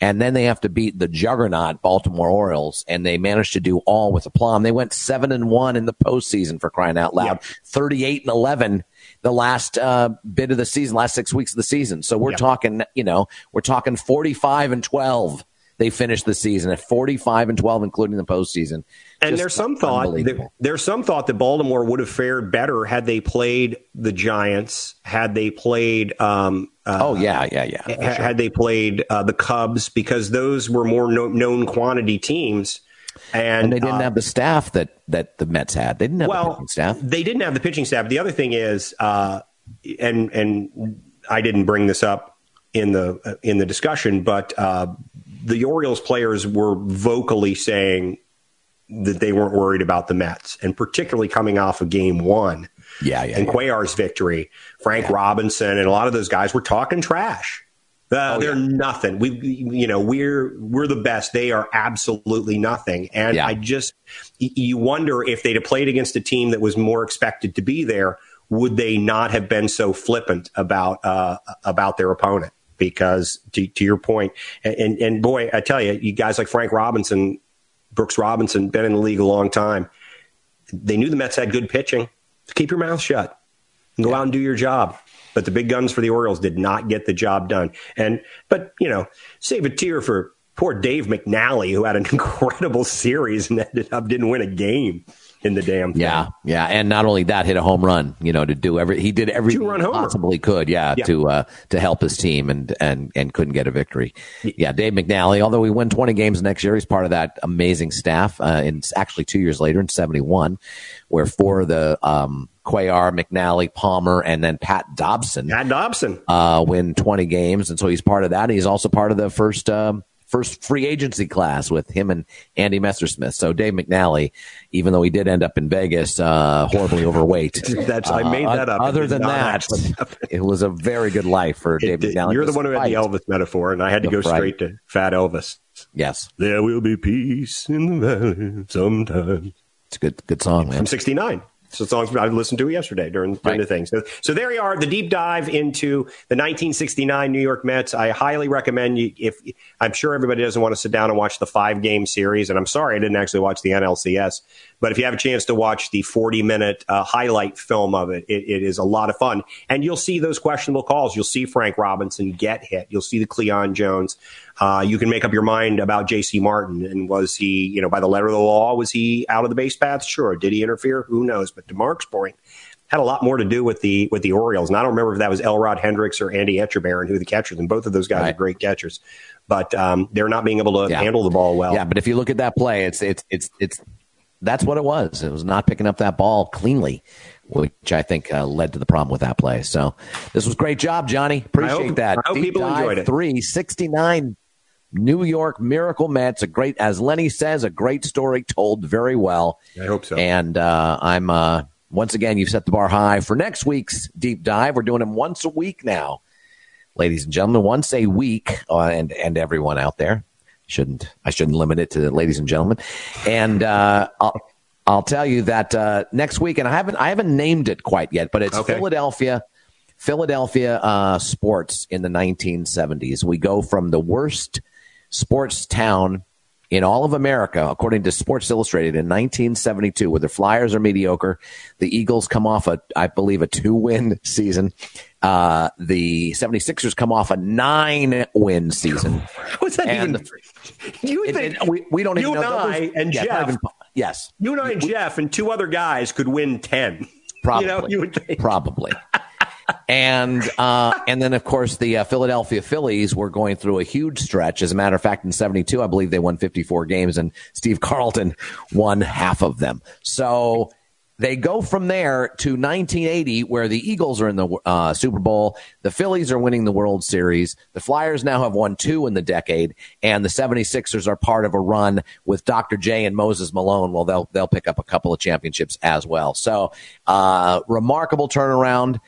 and then they have to beat the juggernaut Baltimore Orioles, and they managed to do all with aplomb. They went seven and one in the postseason for crying out loud, yep. thirty-eight and eleven the last uh, bit of the season, last six weeks of the season. So we're yep. talking, you know, we're talking forty-five and twelve they finished the season at 45 and 12, including the postseason. And Just there's some thought there, there's some thought that Baltimore would have fared better had they played the Giants, had they played. Um, uh, oh yeah, yeah, yeah. Sure. Had they played uh, the Cubs, because those were more no- known quantity teams. And, and, they didn't uh, have the staff that that the Mets had. They didn't have well, the pitching staff. They didn't have the pitching staff. The other thing is, uh, and and I didn't bring this up in the uh, in the discussion, but uh, the Orioles players were vocally saying that they weren't worried about the Mets, and particularly coming off of game one. Yeah, yeah. And yeah. Cuellar's victory, Frank yeah. Robinson, and a lot of those guys were talking trash. Uh, oh, they're yeah. nothing. We, you know, we're we're the best. They are absolutely nothing. And I just, you wonder if they'd have played against a team that was more expected to be there, would they not have been so flippant about uh, about their opponent? Because to, to your point, and, and boy, I tell you, you guys like Frank Robinson, Brooks Robinson, been in the league a long time. They knew the Mets had good pitching. Keep your mouth shut and go yeah. out and do your job. But the big guns for the Orioles did not get the job done. And but you know, save a tear for poor Dave McNally, who had an (laughs) incredible series and ended up didn't win a game in the damn thing. Yeah, yeah, and not only that, hit a home run. You know, to do every he did everything he possibly could. Yeah, yeah, to uh, to help his team and and and couldn't get a victory. Yeah, Dave McNally. Although we win twenty games next year, he's part of that amazing staff. Uh, and actually, two years later in seventy one, where for the um, Cuellar, McNally, Palmer, and then Pat Dobson. Pat Dobson uh, win 20 games, and so he's part of that. He's also part of the first um, first free agency class with him and Andy Messersmith. So Dave McNally, even though he did end up in Vegas, uh, horribly overweight. (laughs) That's I made that up. Uh, other than that, (laughs) it was a very good life for Dave it, McNally. You're the one who had the Elvis metaphor, and I had to go straight to Fat Elvis. Yes, there will be peace in the valley sometime. It's a good good song, man. From '69. So songs I listened to it yesterday during, during right. the thing. So, so there you are, the deep dive into the 1969 New York Mets. I highly recommend you. If I'm sure everybody doesn't want to sit down and watch the five game series, and I'm sorry I didn't actually watch the NLCS, but if you have a chance to watch the 40 minute uh, highlight film of it, it, it is a lot of fun. And you'll see those questionable calls. You'll see Frank Robinson get hit. You'll see the Cleon Jones. Uh, you can make up your mind about J.C. Martin and was he, you know, by the letter of the law, was he out of the base paths? Sure. Did he interfere? Who knows? But to Mark's point, had a lot more to do with the with the Orioles. And I don't remember if that was Elrod Hendricks or Andy Etchebarren who the catchers, and both of those guys right. are great catchers. But um, they're not being able to yeah. handle the ball well. Yeah, but if you look at that play, it's it's it's it's that's what it was. It was not picking up that ball cleanly, which I think uh, led to the problem with that play. So this was great job, Johnny. Appreciate hope, that. I hope Deep people enjoyed it. Three sixty nine. New York Miracle Mets, a great, as Lenny says, a great story told very well. I hope so. And uh, I'm uh, once again, you've set the bar high for next week's deep dive. We're doing them once a week now, ladies and gentlemen, once a week, uh, and and everyone out there shouldn't I shouldn't limit it to the ladies and gentlemen. And uh, I'll, I'll tell you that uh, next week, and I haven't I haven't named it quite yet, but it's okay. Philadelphia. Philadelphia uh, sports in the 1970s. We go from the worst sports town in all of America, according to Sports Illustrated in 1972, where the Flyers are mediocre. The Eagles come off a, I believe, a two win (laughs) season. Uh, the 76ers come off a nine win season. What's that and even? You it, think it, we, we don't you even and I and yeah, Jeff, even, yes, you and I and we, Jeff and two other guys could win 10. Probably. (laughs) You know, you would think. Probably. (laughs) and uh, and then of course the uh, Philadelphia Phillies were going through a huge stretch. As a matter of fact, in '72, I believe they won 54 games, and Steve Carlton won half of them. So they go from there to 1980, where the Eagles are in the uh, Super Bowl, the Phillies are winning the World Series, the Flyers now have won two in the decade, and the 76ers are part of a run with Dr. J and Moses Malone. Well, they'll they'll pick up a couple of championships as well. So, uh, remarkable turnaround.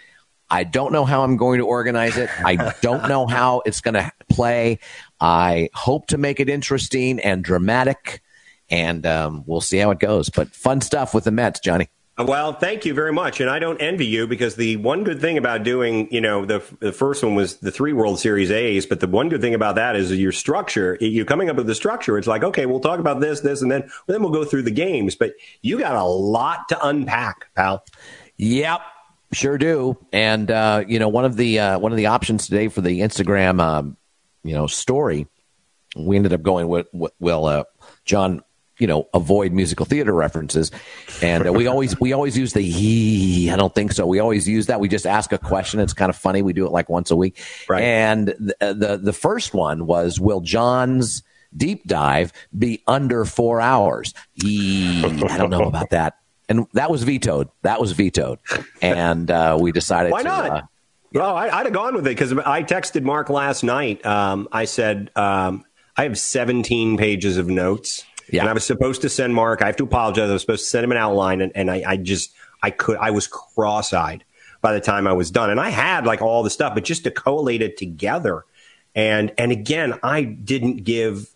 I don't know how I'm going to organize it. I don't know how it's going to play. I hope to make it interesting and dramatic, and um, we'll see how it goes. But fun stuff with the Mets, Johnny. Well, thank you very much, and I don't envy you because the one good thing about doing, you know, the the first one was the three World Series A's, but the one good thing about that is your structure. You're coming up with the structure. It's like, okay, we'll talk about this, this, and then then we'll go through the games. But you got a lot to unpack, pal. Yep, Sure do. And uh, you know, one of the uh, one of the options today for the Instagram, um, you know, story, we ended up going with, with well, uh, John, you know, avoid musical theater references, and uh, we always we always use the he. I don't think so. We always use that. We just ask a question. It's kind of funny. We do it like once a week. Right. And the the, the first one was, will John's deep dive be under four hours? He, I don't know about that and that was vetoed. That was vetoed, and uh, we decided. Why not? To, uh, well, I, would have gone with it because I texted Mark last night. Um, I said um, I have 17 pages of notes, yeah. and I was supposed to send Mark. I have to apologize. I was supposed to send him an outline, and, and I, I just I could I was cross-eyed by the time I was done, and I had like all the stuff, but just to collate it together, and and again, I didn't give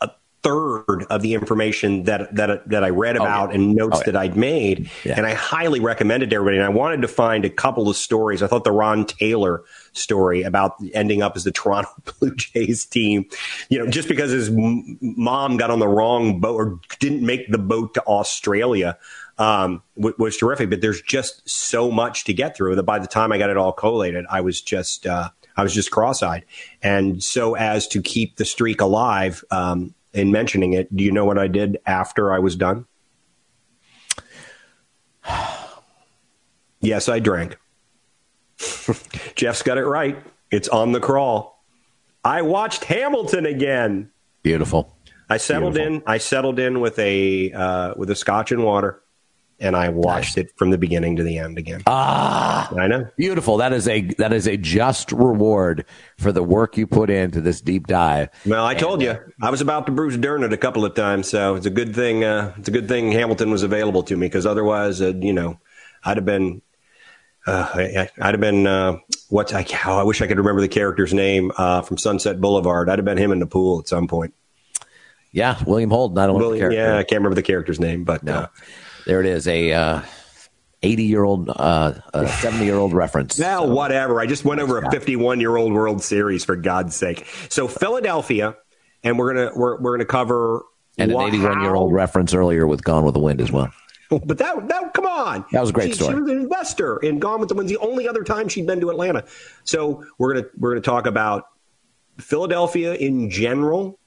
a third of the information that that that I read oh, about oh, yeah. and notes oh, yeah. that I'd made, yeah. and I highly recommended to everybody. And I wanted to find a couple of stories. I thought the Ron Taylor story about ending up as the (laughs) Toronto Blue Jays team, you know, just because his mom got on the wrong boat or didn't make the boat to Australia. Um, was terrific, but there's just so much to get through that by the time I got it all collated, I was just uh, I was just cross-eyed. And so as to keep the streak alive, um, in mentioning it, do you know what I did after I was done? (sighs) yes, I drank. (laughs) Jeff's got it right. It's on the crawl. I watched Hamilton again. Beautiful. I settled Beautiful. in. I settled in with a uh, with a scotch and water and I watched nice. it from the beginning to the end again. Ah, I know. Beautiful. That is a that is a just reward for the work you put into this deep dive. Well, I and, told you, uh, I was about to Bruce Dern it a couple of times, so it's a good thing. Uh, it's a good thing Hamilton was available to me because otherwise, uh, you know, I'd have been. Uh, I, would have been uh, what I, I wish I could remember the character's name uh, from Sunset Boulevard. I'd have been him in the pool at some point. Yeah, William Holden. I don't William, Yeah, I can't remember the character's name, but no. There it is, a uh, 80 year old, uh, (sighs) 70 year old reference. Now, so, whatever. I just went over a 51 year old World Series for God's sake. So Philadelphia, and we're gonna we're we're gonna cover and an 81 year old reference earlier with Gone with the Wind as well. (laughs) But that, that, come on. That was a great she, story. She was an investor in Gone with the Wind. The only other time she'd been to Atlanta. So we're gonna we're gonna talk about Philadelphia in general.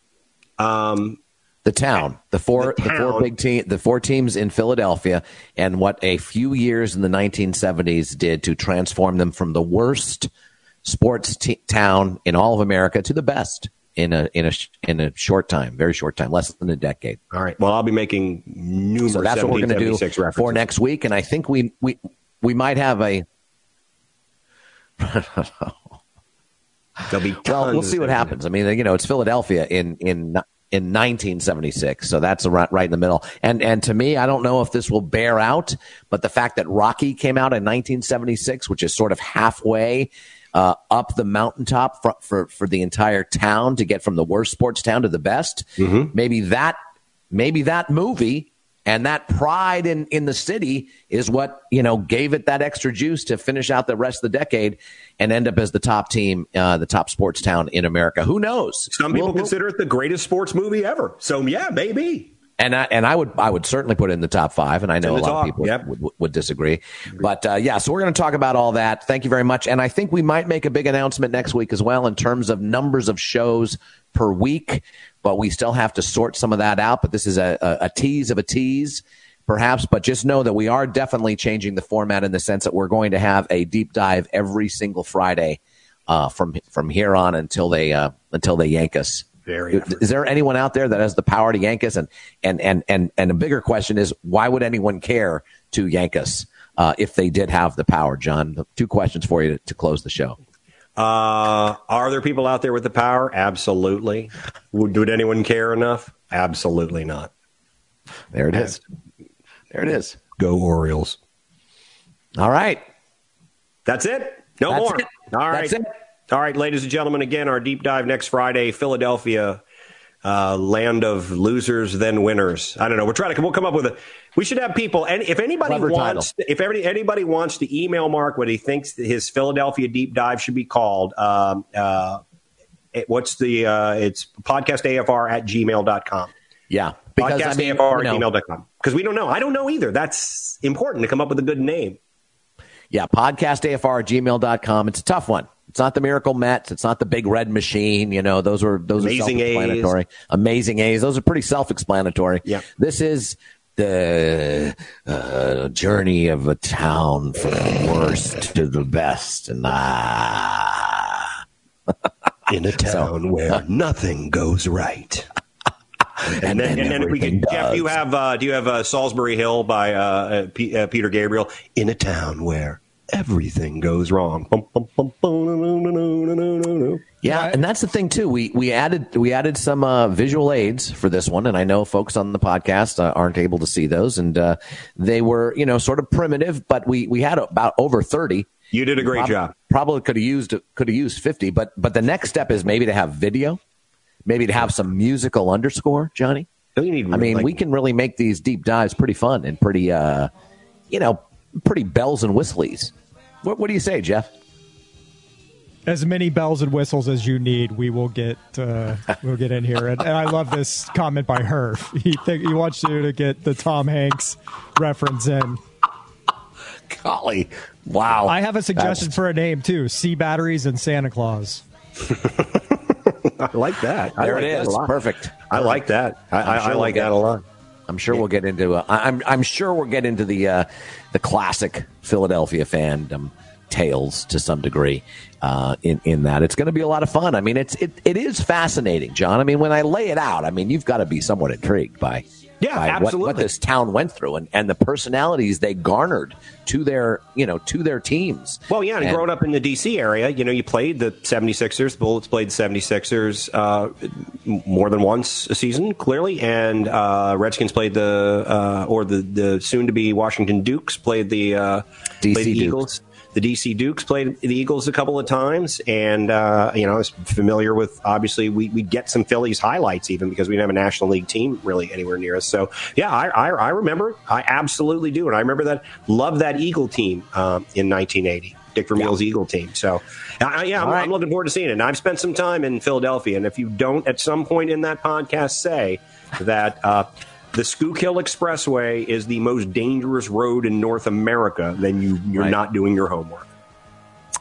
Um, the town, the four, the, the four big team, the four teams in Philadelphia, and what a few years in the 1970s did to transform them from the worst sports t- town in all of America to the best in a in a in a short time, very short time, less than a decade. All right. Well, I'll be making numerous. So that's what we're going to do references. for next week, and I think we we we might have a. (laughs) There'll be well, we'll see what happens. I mean, you know, it's Philadelphia in in in 1976, so that's right, right in the middle. And and to me, I don't know if this will bear out, but the fact that Rocky came out in 1976, which is sort of halfway uh, up the mountaintop for, for, for the entire town to get from the worst sports town to the best. Mm-hmm. Maybe that maybe that movie and that pride in, in the city is what you know gave it that extra juice to finish out the rest of the decade and end up as the top team, uh, the top sports town in America. Who knows? Some people we'll, consider it the greatest sports movie ever. So yeah, maybe and I, and I would I would certainly put it in the top five, and I know a lot talk. of people yep. would, would, would, disagree. But uh, yeah, so we're going to talk about all that. Thank you very much, and I think we might make a big announcement next week as well in terms of numbers of shows per week. But we still have to sort some of that out. But this is a, a, a tease of a tease, perhaps. But just know that we are definitely changing the format in the sense that we're going to have a deep dive every single Friday uh, from from here on until they uh, until they yank us very. Is there anyone out there that has the power to yank us? And and and and and a bigger question is why would anyone care to yank us uh, if they did have the power? John, two questions for you to, to close the show. Uh, are there people out there with the power? Absolutely. Would, would anyone care enough? Absolutely not. There it is. There it is. Go Orioles. All right. That's it. No That's more. It. All right. All right, ladies and gentlemen, again, our deep dive next Friday, Philadelphia, uh, land of losers, then winners. I don't know. We're trying to. We'll come up with a. We should have people. And if anybody Clever wants, title. if anybody, anybody wants to email Mark what he thinks his Philadelphia deep dive should be called, um, uh, it, what's the? Uh, it's podcastafr at gmail.com. Yeah, because podcastafr I mean, at you know, gmail.com. Because we don't know. I don't know either. That's important to come up with a good name. Yeah, podcastafr at gmail.com. It's a tough one. It's not the Miracle Mets. It's not the Big Red Machine. You know, those are those Amazing are self-explanatory. A's. Amazing A's. Those are pretty self-explanatory. Yeah. This is the uh, journey of a town from the worst to the best, and ah, (laughs) in a town so, where nothing goes right. and, (laughs) and, then, and then if we can, Jeff, do you have uh, do you have uh, Solsbury Hill by uh, uh, P- uh, Peter Gabriel in a town where everything goes wrong. Yeah, and that's the thing too. We we added we added some uh, visual aids for this one, and I know folks on the podcast uh, aren't able to see those, and uh, they were you know sort of primitive, but we we had about over thirty. You did a great probably, job. Probably could have used could have used fifty, but but the next step is maybe to have video, maybe to have some musical underscore, Johnny. Don't you need? I mean, like, we can really make these deep dives pretty fun and pretty, uh, you know, pretty bells and whistles. What, what do you say, Jeff? As many bells and whistles as you need, we will get uh, we'll get in here. And, and, I love this comment by her. (laughs) He think, he wants you to get the Tom Hanks reference in. Golly, wow! I have a suggestion That's... for a name too: Sea batteries and Santa Claus. I like that. There like it is. (laughs) Perfect. I like that. I, I, sure I like we'll that a lot. I'm sure yeah. we'll get into. Uh, I'm I'm sure we'll get into the uh, the classic Philadelphia fandom tales to some degree uh, in in that. It's going to be a lot of fun. I mean, it's it, it is fascinating, John. I mean, when I lay it out, I mean, you've got to be somewhat intrigued by yeah, absolutely. What, what, this town went through and, and the personalities they garnered to their, you know, to their teams. Well, yeah, and, and growing up in the D.C. area, you know, you played the 76ers. The Bullets played the 76ers uh, more than once a season, clearly, and uh, Redskins played the, uh, or the, the soon-to-be Washington Dukes played the, uh, D.C. played the. Eagles. The DC Dukes played the Eagles a couple of times, and uh, you know I was familiar with. Obviously, we we get some Phillies highlights even because we didn't have a National League team really anywhere near us. So yeah, I I, I remember. I absolutely do, and I remember that. Love that Eagle team um, in 1980. Dick Vermeil's yeah. Eagle team. So, uh, yeah, I'm, right. I'm, looking forward to seeing it. And I've spent some time in Philadelphia, and if you don't at some point in that podcast say that uh, the Schuylkill Expressway is the most dangerous road in North America, then you you're right. not doing your homework.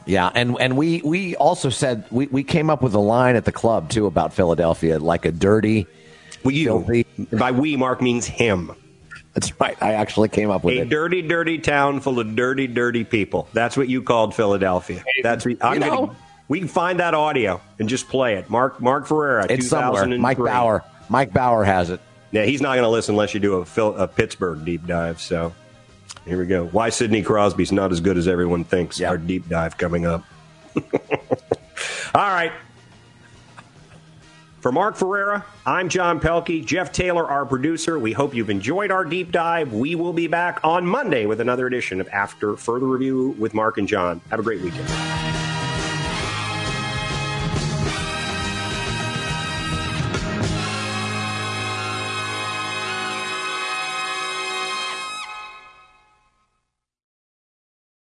Yeah, and and we we also said we, we came up with a line at the club too about Philadelphia, like a dirty. Well, you filthy. by we, Mark means him. That's right. I actually came up with a it. dirty, dirty town full of dirty, dirty people. That's what you called Philadelphia. That's I'm you know, gonna, we can find that audio and just play it. Mark Mark Ferreira, it's somewhere. Mike Bauer. Mike Bauer has it. Yeah, he's not going to listen unless you do a, Phil, a, Pittsburgh deep dive. So here we go. Why Sidney Crosby's not as good as everyone thinks. Yep. Our deep dive coming up. (laughs) All right. For Mark Ferreira, I'm John Pelkey. Jeff Taylor, our producer. We hope you've enjoyed our deep dive. We will be back on Monday with another edition of After Further Review with Mark and John. Have a great weekend.